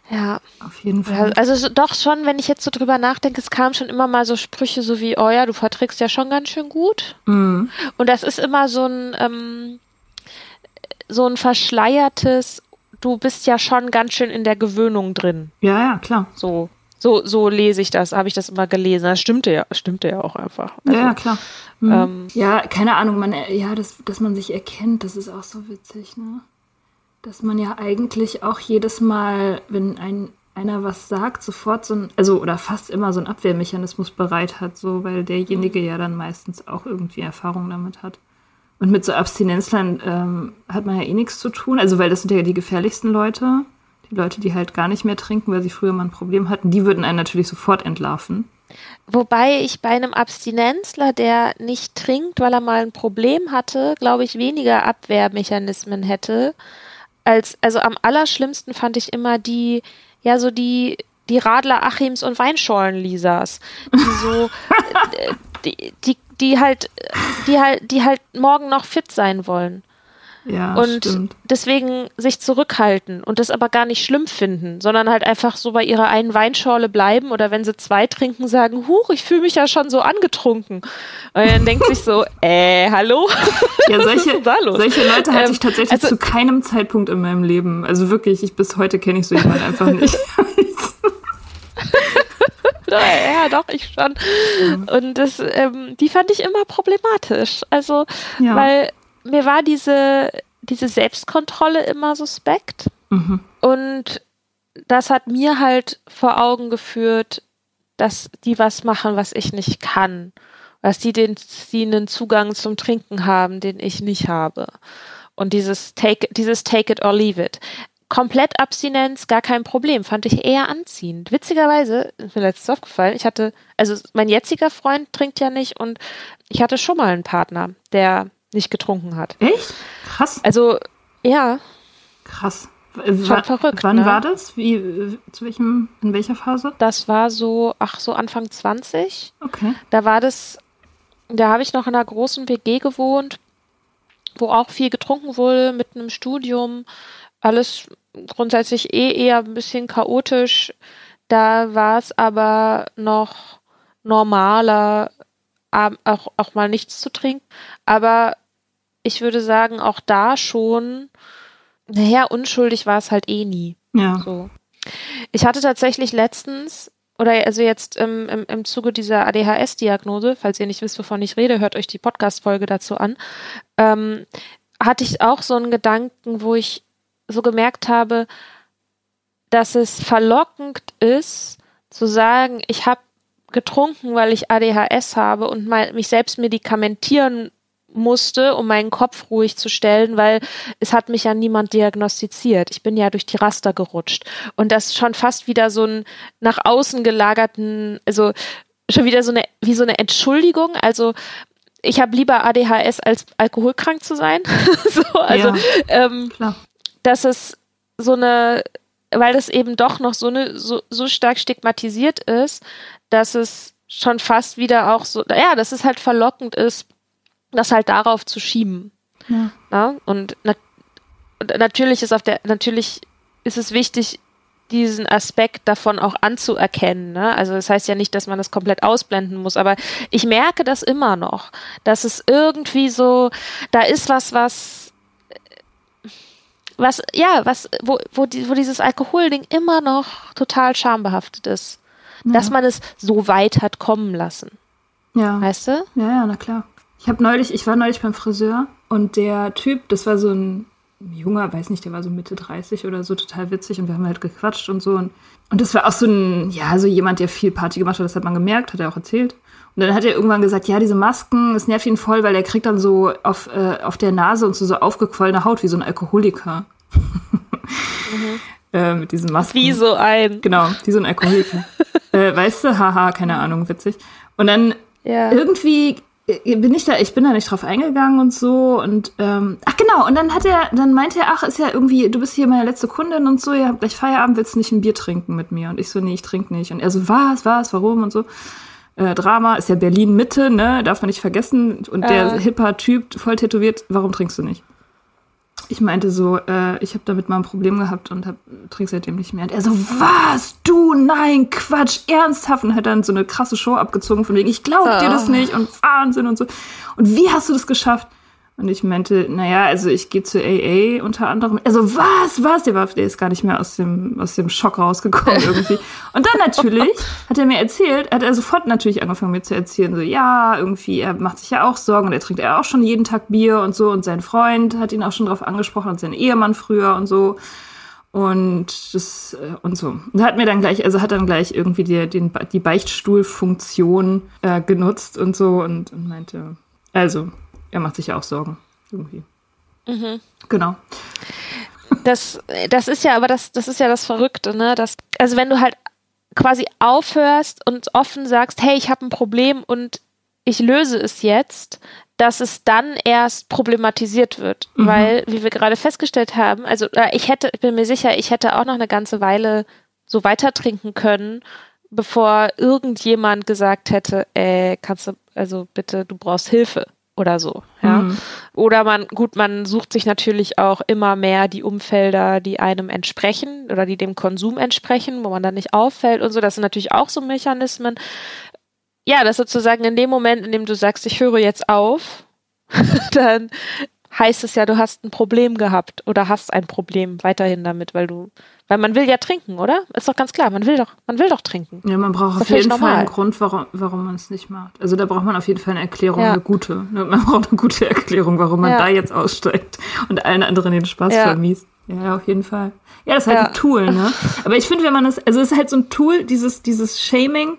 Ja. auf jeden Fall. Also so- doch schon, wenn ich jetzt so drüber nachdenke, es kamen schon immer mal so Sprüche so wie, oh ja, du verträgst ja schon ganz schön gut. Mhm. Und das ist immer so ein, ähm, so ein verschleiertes, du bist ja schon ganz schön in der Gewöhnung drin. Ja, ja, klar. So, so, so lese ich das, habe ich das immer gelesen. Das stimmte ja, stimmte ja auch einfach. Ja, Also, ja, klar. Mhm. ähm, ja, keine Ahnung, man, ja, dass, dass man sich erkennt, das ist auch so witzig, ne? Dass man ja eigentlich auch jedes Mal, wenn ein, einer was sagt, sofort so ein, also oder fast immer so ein Abwehrmechanismus bereit hat, so, weil derjenige ja dann meistens auch irgendwie Erfahrung damit hat. Und mit so Abstinenzlern ähm, hat man ja eh nichts zu tun, also weil das sind ja die gefährlichsten Leute. Die Leute, die halt gar nicht mehr trinken, weil sie früher mal ein Problem hatten, die würden einen natürlich sofort entlarven. Wobei ich bei einem Abstinenzler, der nicht trinkt, weil er mal ein Problem hatte, glaube ich, weniger Abwehrmechanismen hätte. Als, also am allerschlimmsten fand ich immer die, ja, so die, die Radler Achims und Weinschorlen-Lisas, die so, äh, die, die, die halt, die halt, die halt morgen noch fit sein wollen Ja, und stimmt. deswegen sich zurückhalten und das aber gar nicht schlimm finden, sondern halt einfach so bei ihrer einen Weinschorle bleiben oder wenn sie zwei trinken, sagen, huch, ich fühle mich ja schon so angetrunken. Und dann denkt sich so, äh, hallo? Ja, solche, solche Leute hatte Ähm, ich tatsächlich also- zu keinem Zeitpunkt in meinem Leben. Also wirklich, ich bis heute kenne ich so jemanden einfach nicht. ja, doch, ich schon. Und das, ähm, die fand ich immer problematisch. Also, Ja. weil mir war diese, diese Selbstkontrolle immer suspekt. Mhm. Und das hat mir halt vor Augen geführt, dass die was machen, was ich nicht kann. Dass die, den, die einen Zugang zum Trinken haben, den ich nicht habe. Und dieses Take, dieses Take it or leave it. Komplett Abstinenz, gar kein Problem, fand ich eher anziehend. Witzigerweise, ist mir letztens aufgefallen, ich hatte, also mein jetziger Freund trinkt ja nicht und ich hatte schon mal einen Partner, der nicht getrunken hat. Echt? Krass, Also, ja, krass. Schon verrückt, Wann ne? war das? Wie, äh, zu welchem, in welcher Phase? das war so, ach, so Anfang 20. Okay. Da war das, da habe ich noch in einer großen WG gewohnt, wo auch viel getrunken wurde mit einem Studium. Alles grundsätzlich eh eher ein bisschen chaotisch. Da war es aber noch normaler, ab- auch, auch mal nichts zu trinken. Aber ich würde sagen, auch da schon, naja, unschuldig war es halt eh nie. Ja. So. Ich hatte tatsächlich letztens, oder also jetzt im, im, im Zuge dieser ADHS-Diagnose, falls ihr nicht wisst, wovon ich rede, hört euch die Podcast-Folge dazu an, ähm, hatte ich auch so einen Gedanken, wo ich so gemerkt habe, dass es verlockend ist, zu sagen, ich habe getrunken, weil ich ADHS habe und mal, mich selbst medikamentieren musste, um meinen Kopf ruhig zu stellen, weil es hat mich ja niemand diagnostiziert. Ich bin ja durch die Raster gerutscht. Und das schon fast wieder so ein nach außen gelagerten, also schon wieder so eine, wie so eine Entschuldigung. Also ich habe lieber ADHS als alkoholkrank zu sein. so, also Ja. ähm, Klar. Dass es so eine, weil das eben doch noch so eine so, so stark stigmatisiert ist, dass es schon fast wieder auch so, ja, dass es halt verlockend ist, das halt darauf zu schieben. Ja. Ja? Und, na, und natürlich ist auf der, natürlich ist es wichtig, diesen Aspekt davon auch anzuerkennen. Ne? Also das heißt ja nicht, dass man das komplett ausblenden muss, aber ich merke das immer noch, dass es irgendwie so, da ist was, was was, ja, was, wo, wo, die, wo dieses Alkoholding immer noch total schambehaftet ist. Dass man es so weit hat kommen lassen. Ja. Weißt du? Ja, ja, na klar. Ich habe neulich, ich war neulich beim Friseur und der Typ, das war so ein junger, weiß nicht, der war so Mitte 30 oder so, total witzig und wir haben halt gequatscht und so und, und das war auch so ein, ja, so jemand, der viel Party gemacht hat, das hat man gemerkt, hat er auch erzählt. Und dann hat er irgendwann gesagt, ja, diese Masken, es nervt ihn voll, weil er kriegt dann so auf, äh, auf der Nase und so, so aufgequollene Haut wie so ein Alkoholiker. äh, mit diesen Masken. Wie so ein. Genau, wie so ein Alkoholiker. äh, weißt du, haha, keine Ahnung, witzig. Und dann Ja. irgendwie äh, bin ich da, ich bin da nicht drauf eingegangen und so und ähm, ach genau, und dann hat er, dann meinte er, ach, ist ja irgendwie, du bist hier meine letzte Kundin und so, ihr habt gleich Feierabend, willst du nicht ein Bier trinken mit mir? Und ich so, nee, ich trinke nicht. Und er so, was, was, warum und so. Äh, Drama ist ja Berlin Mitte, ne, darf man nicht vergessen. Und der Äh. hipper Typ, voll tätowiert, warum trinkst du nicht? ich meinte so, äh, ich habe damit mal ein Problem gehabt und hab, trinke seitdem nicht mehr. Und er so, was? Du? Nein, Quatsch, ernsthaft. Und hat dann so eine krasse Show abgezogen von wegen, ich glaub dir das nicht und Wahnsinn und so. Und wie hast du das geschafft? Und ich meinte, naja, also ich gehe zu AA unter anderem. Also was, was? Der, war, der ist gar nicht mehr aus dem, aus dem Schock rausgekommen irgendwie. Und dann natürlich hat er mir erzählt, hat er sofort natürlich angefangen mir zu erzählen, so ja, irgendwie, er macht sich ja auch Sorgen und er trinkt ja auch schon jeden Tag Bier und so und sein Freund hat ihn auch schon drauf angesprochen und sein Ehemann früher und so. Und das äh, und so. Und hat mir dann gleich, also hat dann gleich irgendwie die, den, die Beichtstuhlfunktion äh, genutzt und so und, und meinte, also er macht sich ja auch Sorgen irgendwie. Mhm. Genau. Das, das ist ja, aber das, das ist ja das Verrückte, ne? Das, also wenn du halt quasi aufhörst und offen sagst, hey, ich habe ein Problem und ich löse es jetzt, dass es dann erst problematisiert wird. Mhm. Weil, wie wir gerade festgestellt haben, also äh, ich hätte, ich bin mir sicher, ich hätte auch noch eine ganze Weile so weiter trinken können, bevor irgendjemand gesagt hätte, äh, kannst du, also bitte, du brauchst Hilfe oder so. Ja. Mhm. Oder man, gut, man sucht sich natürlich auch immer mehr die Umfelder, die einem entsprechen oder die dem Konsum entsprechen, wo man dann nicht auffällt und so. Das sind natürlich auch so Mechanismen. Ja, das sozusagen in dem Moment, in dem du sagst, ich höre jetzt auf, dann heißt es ja, du hast ein Problem gehabt oder hast ein Problem weiterhin damit, weil du, weil man will ja trinken, oder? Ist doch ganz klar, man will doch, man will doch trinken. Ja, man braucht auf jeden Fall einen Grund, warum, warum man es nicht macht. Also da braucht man auf jeden Fall eine Erklärung, ja. eine gute. Ne? Man braucht eine gute Erklärung, warum man ja. da jetzt aussteigt und allen anderen den Spaß ja. vermiest. Ja, auf jeden Fall. Ja, das ist halt ein Tool, ne? Aber ich finde, wenn man das, also es ist halt so ein Tool, dieses, dieses Shaming,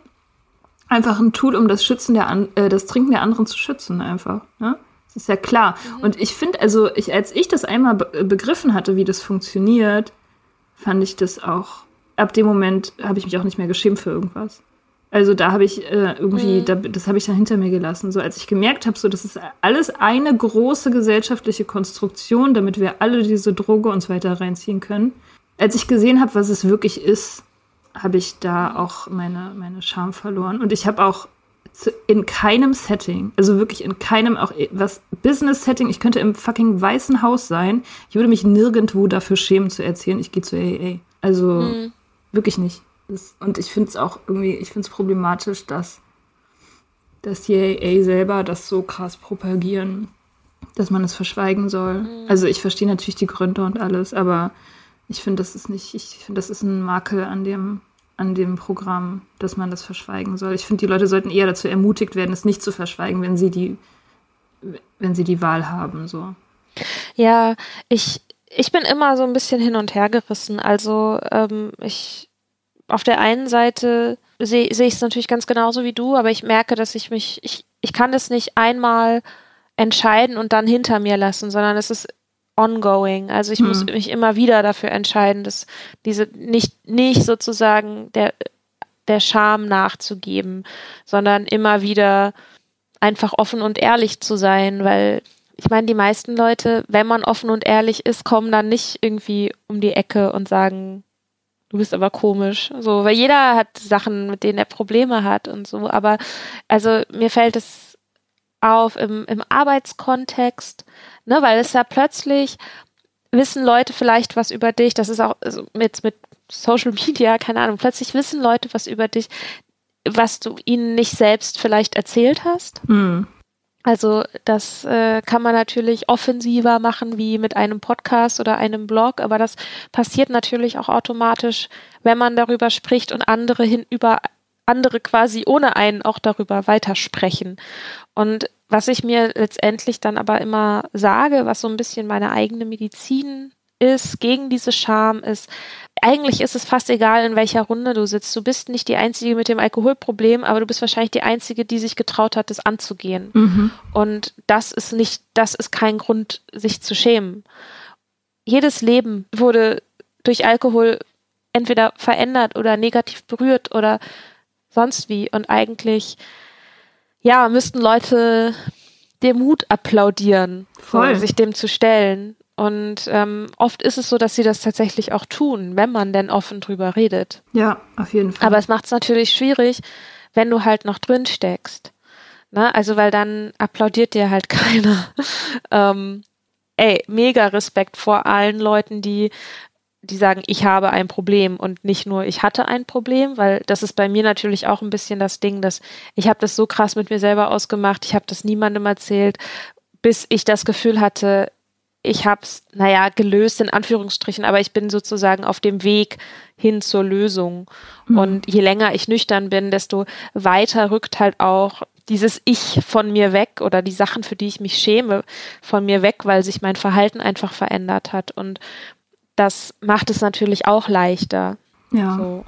einfach ein Tool, um das Schützen der, äh, das Trinken der anderen zu schützen, einfach, ne? Ist ja klar. Mhm. Und ich finde, also ich, als ich das einmal be begriffen hatte, wie das funktioniert, fand ich das auch. Ab dem Moment habe ich mich auch nicht mehr geschämt für irgendwas. Also da habe ich äh, irgendwie, mhm. da, das habe ich dann hinter mir gelassen. So als ich gemerkt habe, so das ist alles eine große gesellschaftliche Konstruktion, damit wir alle diese Droge uns weiter reinziehen können. Als ich gesehen habe, was es wirklich ist, habe ich da auch meine, meine Scham verloren. Und ich habe auch in keinem Setting, also wirklich in keinem, auch was Business-Setting, ich könnte im fucking Weißen Haus sein, ich würde mich nirgendwo dafür schämen zu erzählen, ich gehe zu AA. Also mhm. wirklich nicht. Das, und ich finde es auch irgendwie, ich finde es problematisch, dass, dass die AA selber das so krass propagieren, dass man es verschweigen soll. Mhm. Also ich verstehe natürlich die Gründe und alles, aber ich finde, das ist nicht, ich finde, das ist ein Makel an dem, an dem Programm, dass man das verschweigen soll. Ich finde, die Leute sollten eher dazu ermutigt werden, es nicht zu verschweigen, wenn sie die, wenn sie die Wahl haben. So. Ja, ich, ich bin immer so ein bisschen hin und her gerissen. Also ähm, ich auf der einen Seite sehe seh ich es natürlich ganz genauso wie du, aber ich merke, dass ich mich, ich, ich kann es nicht einmal entscheiden und dann hinter mir lassen, sondern es ist ongoing. Also ich hm. muss mich immer wieder dafür entscheiden, dass diese nicht, nicht sozusagen der, der Scham nachzugeben, sondern immer wieder einfach offen und ehrlich zu sein, weil ich meine, die meisten Leute, wenn man offen und ehrlich ist, kommen dann nicht irgendwie um die Ecke und sagen, du bist aber komisch. So, weil jeder hat Sachen, mit denen er Probleme hat und so. Aber also mir fällt es auf im, im Arbeitskontext, Ne, weil es ja plötzlich wissen Leute vielleicht was über dich, das ist auch also mit, mit Social Media, keine Ahnung, plötzlich wissen Leute was über dich, was du ihnen nicht selbst vielleicht erzählt hast. Mhm. Also das äh, kann man natürlich offensiver machen wie mit einem Podcast oder einem Blog, aber das passiert natürlich auch automatisch, wenn man darüber spricht und andere hin über andere quasi ohne einen auch darüber weitersprechen. Und was ich mir letztendlich dann aber immer sage, was so ein bisschen meine eigene Medizin ist gegen diese Scham, ist, eigentlich ist es fast egal, in welcher Runde du sitzt. Du bist nicht die Einzige mit dem Alkoholproblem, aber du bist wahrscheinlich die Einzige, die sich getraut hat, das anzugehen. Mhm. Und das ist nicht, das ist kein Grund, sich zu schämen. Jedes Leben wurde durch Alkohol entweder verändert oder negativ berührt oder sonst wie. Und eigentlich, ja, müssten Leute dem Mut applaudieren, Voll. sich dem zu stellen. Und ähm, oft ist es so, dass sie das tatsächlich auch tun, wenn man denn offen drüber redet. Ja, auf jeden Fall. Aber es macht es natürlich schwierig, wenn du halt noch drin steckst. Ne? Also, weil dann applaudiert dir halt keiner. ähm, ey, mega Respekt vor allen Leuten, die die sagen, ich habe ein Problem und nicht nur ich hatte ein Problem, weil das ist bei mir natürlich auch ein bisschen das Ding, dass ich habe das so krass mit mir selber ausgemacht, ich habe das niemandem erzählt, bis ich das Gefühl hatte, ich habe es, naja, gelöst in Anführungsstrichen, aber ich bin sozusagen auf dem Weg hin zur Lösung. Mhm. Und je länger ich nüchtern bin, desto weiter rückt halt auch dieses Ich von mir weg oder die Sachen, für die ich mich schäme, von mir weg, weil sich mein Verhalten einfach verändert hat. Und das macht es natürlich auch leichter. Ja. So.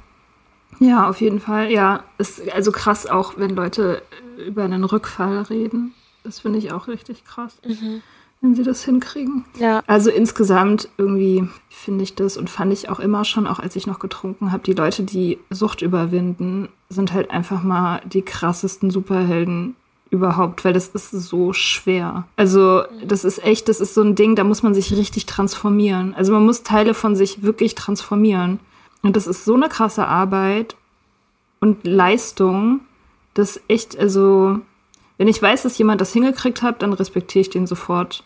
Ja, auf jeden Fall. Ja, ist also krass auch, wenn Leute über einen Rückfall reden. Das finde ich auch richtig krass. Mhm wenn sie das hinkriegen. Ja. Also insgesamt irgendwie finde ich das und fand ich auch immer schon, auch als ich noch getrunken habe, die Leute, die Sucht überwinden, sind halt einfach mal die krassesten Superhelden überhaupt, weil das ist so schwer. Also das ist echt, das ist so ein Ding, da muss man sich richtig transformieren. Also man muss Teile von sich wirklich transformieren. Und das ist so eine krasse Arbeit und Leistung, dass echt, also wenn ich weiß, dass jemand das hingekriegt hat, dann respektiere ich den sofort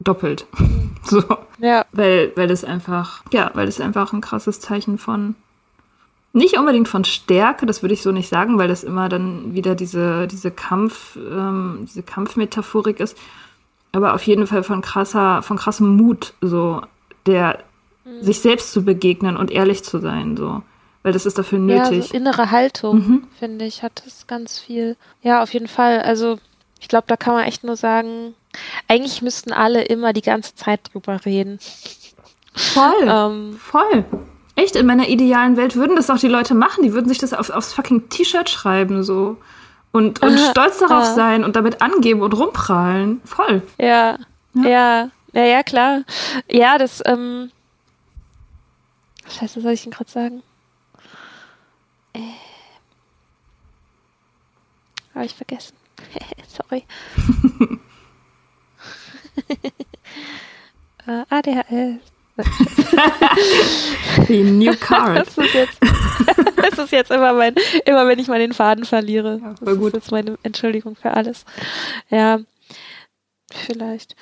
doppelt. so. Ja. Weil, weil das einfach, ja, weil das einfach ein krasses Zeichen von, nicht unbedingt von Stärke, das würde ich so nicht sagen, weil das immer dann wieder diese, diese Kampf, ähm, diese Kampfmetaphorik ist, aber auf jeden Fall von krasser, von krassem Mut, so, der, mhm. sich selbst zu begegnen und ehrlich zu sein, so. Weil das ist dafür nötig. Ja, so innere Haltung, mhm. finde ich, hat das ganz viel. Ja, auf jeden Fall. Also, ich glaube, da kann man echt nur sagen, eigentlich müssten alle immer die ganze Zeit drüber reden. Voll. Ähm, voll. Echt, in meiner idealen Welt würden das auch die Leute machen. Die würden sich das auf, aufs fucking T-Shirt schreiben, so. Und, und stolz darauf sein und damit angeben und rumprallen. Voll. Ja. Ja. Ja, ja, ja klar. Ja, das, ähm. Scheiße, soll ich ihn gerade sagen? Äh. Habe ich vergessen. Sorry. uh, ADHS. Die New Card. Das ist, jetzt, das ist jetzt immer mein, immer wenn ich mal den Faden verliere. Ja, voll gut. Das ist jetzt meine Entschuldigung für alles. Ja, vielleicht.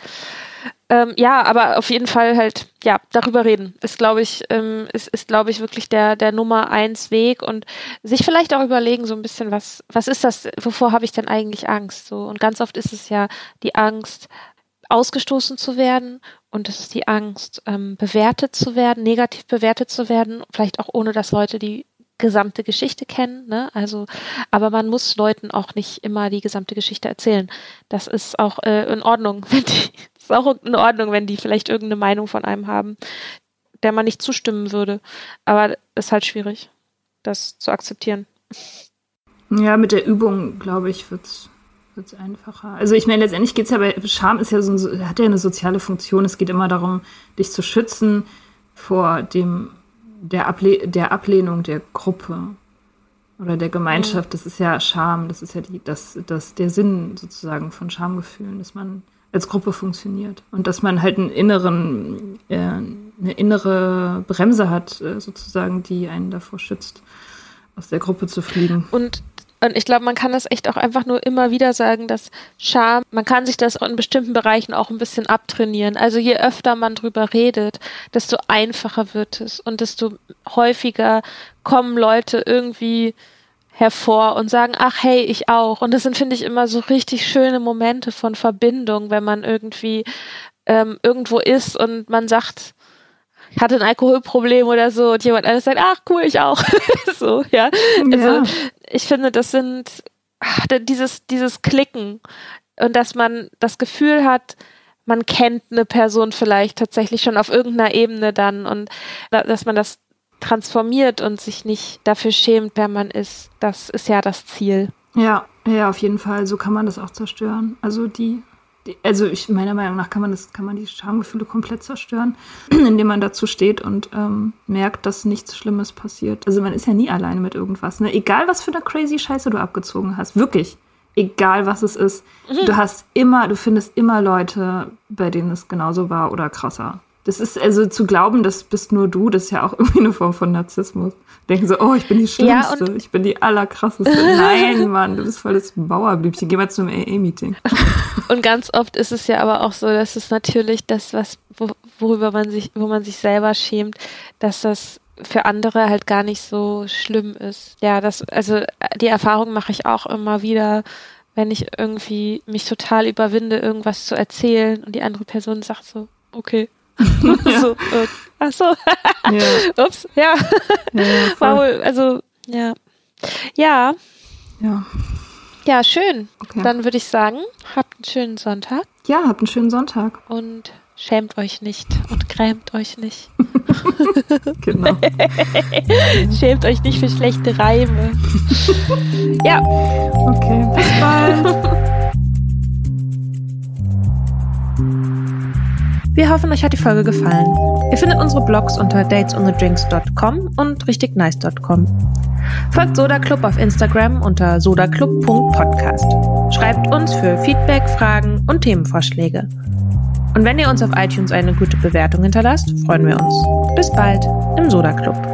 Ähm, ja, aber auf jeden Fall halt, ja, darüber reden ist, glaube ich, ähm, ist, ist glaube ich, wirklich der, der Nummer eins Weg und sich vielleicht auch überlegen, so ein bisschen, was, was ist das, wovor habe ich denn eigentlich Angst? So, und ganz oft ist es ja die Angst, ausgestoßen zu werden und es ist die Angst, ähm, bewertet zu werden, negativ bewertet zu werden, vielleicht auch ohne, dass Leute die gesamte Geschichte kennen, ne? Also, aber man muss Leuten auch nicht immer die gesamte Geschichte erzählen. Das ist auch äh, in Ordnung, wenn die, ist auch in Ordnung, wenn die vielleicht irgendeine Meinung von einem haben, der man nicht zustimmen würde. Aber es ist halt schwierig, das zu akzeptieren. Ja, mit der Übung, glaube ich, wird's wird es einfacher. Also ich meine, letztendlich geht es ja bei Scham ist ja so ein, hat ja eine soziale Funktion. Es geht immer darum, dich zu schützen vor dem der, Able der Ablehnung der Gruppe oder der Gemeinschaft. Das ist ja Scham. Das ist ja die, das, das, der Sinn sozusagen von Schamgefühlen, dass man als Gruppe funktioniert und dass man halt einen inneren, äh, eine innere Bremse hat, äh, sozusagen, die einen davor schützt, aus der Gruppe zu fliegen. Und und ich glaube, man kann das echt auch einfach nur immer wieder sagen, dass Scham, man kann sich das in bestimmten Bereichen auch ein bisschen abtrainieren. Also je öfter man drüber redet, desto einfacher wird es und desto häufiger kommen Leute irgendwie hervor und sagen, ach hey, ich auch. Und das sind, finde ich, immer so richtig schöne Momente von Verbindung, wenn man irgendwie ähm, irgendwo ist und man sagt, ich hatte ein Alkoholproblem oder so und jemand anderes sagt, ach cool, ich auch. so, ja. Also ja. Ich finde, das sind ach, dieses, dieses Klicken und dass man das Gefühl hat, man kennt eine Person vielleicht tatsächlich schon auf irgendeiner Ebene dann und dass man das transformiert und sich nicht dafür schämt, wer man ist. Das ist ja das Ziel. Ja, ja, auf jeden Fall. So kann man das auch zerstören. Also die also ich, meiner Meinung nach kann man das, kann man die Schamgefühle komplett zerstören, indem man dazu steht und ähm, merkt, dass nichts Schlimmes passiert. Also man ist ja nie alleine mit irgendwas. Ne? Egal was für eine crazy Scheiße du abgezogen hast, wirklich. Egal was es ist, mhm. du hast immer, du findest immer Leute, bei denen es genauso war oder krasser. Das ist also zu glauben, das bist nur du, das ist ja auch irgendwie eine Form von Narzissmus. Denken so, oh, ich bin die Schlimmste, ja, ich bin die allerkrasseste. Nein, Mann, du bist voll das Bauerblümchen. Geh mal zu einem AA-Meeting. Und ganz oft ist es ja aber auch so, dass es natürlich das, was, worüber man sich, wo man sich selber schämt, dass das für andere halt gar nicht so schlimm ist. Ja, das, also die Erfahrung mache ich auch immer wieder, wenn ich irgendwie mich total überwinde, irgendwas zu erzählen und die andere Person sagt so, okay. ja. so, äh, ach so. ja. Ups, ja. ja wow, also, ja. Ja. Ja. Ja, schön. Okay. Dann würde ich sagen, habt einen schönen Sonntag. Ja, habt einen schönen Sonntag. Und schämt euch nicht und grämt euch nicht. genau. schämt euch nicht für schlechte Reime. ja. Okay, bis bald. Wir hoffen, euch hat die Folge gefallen. Ihr findet unsere Blogs unter datesonthedrinks.com und richtignice.com. Folgt Soda Club auf Instagram unter sodaclub.podcast. Schreibt uns für Feedback, Fragen und Themenvorschläge. Und wenn ihr uns auf iTunes eine gute Bewertung hinterlasst, freuen wir uns. Bis bald im Soda Club.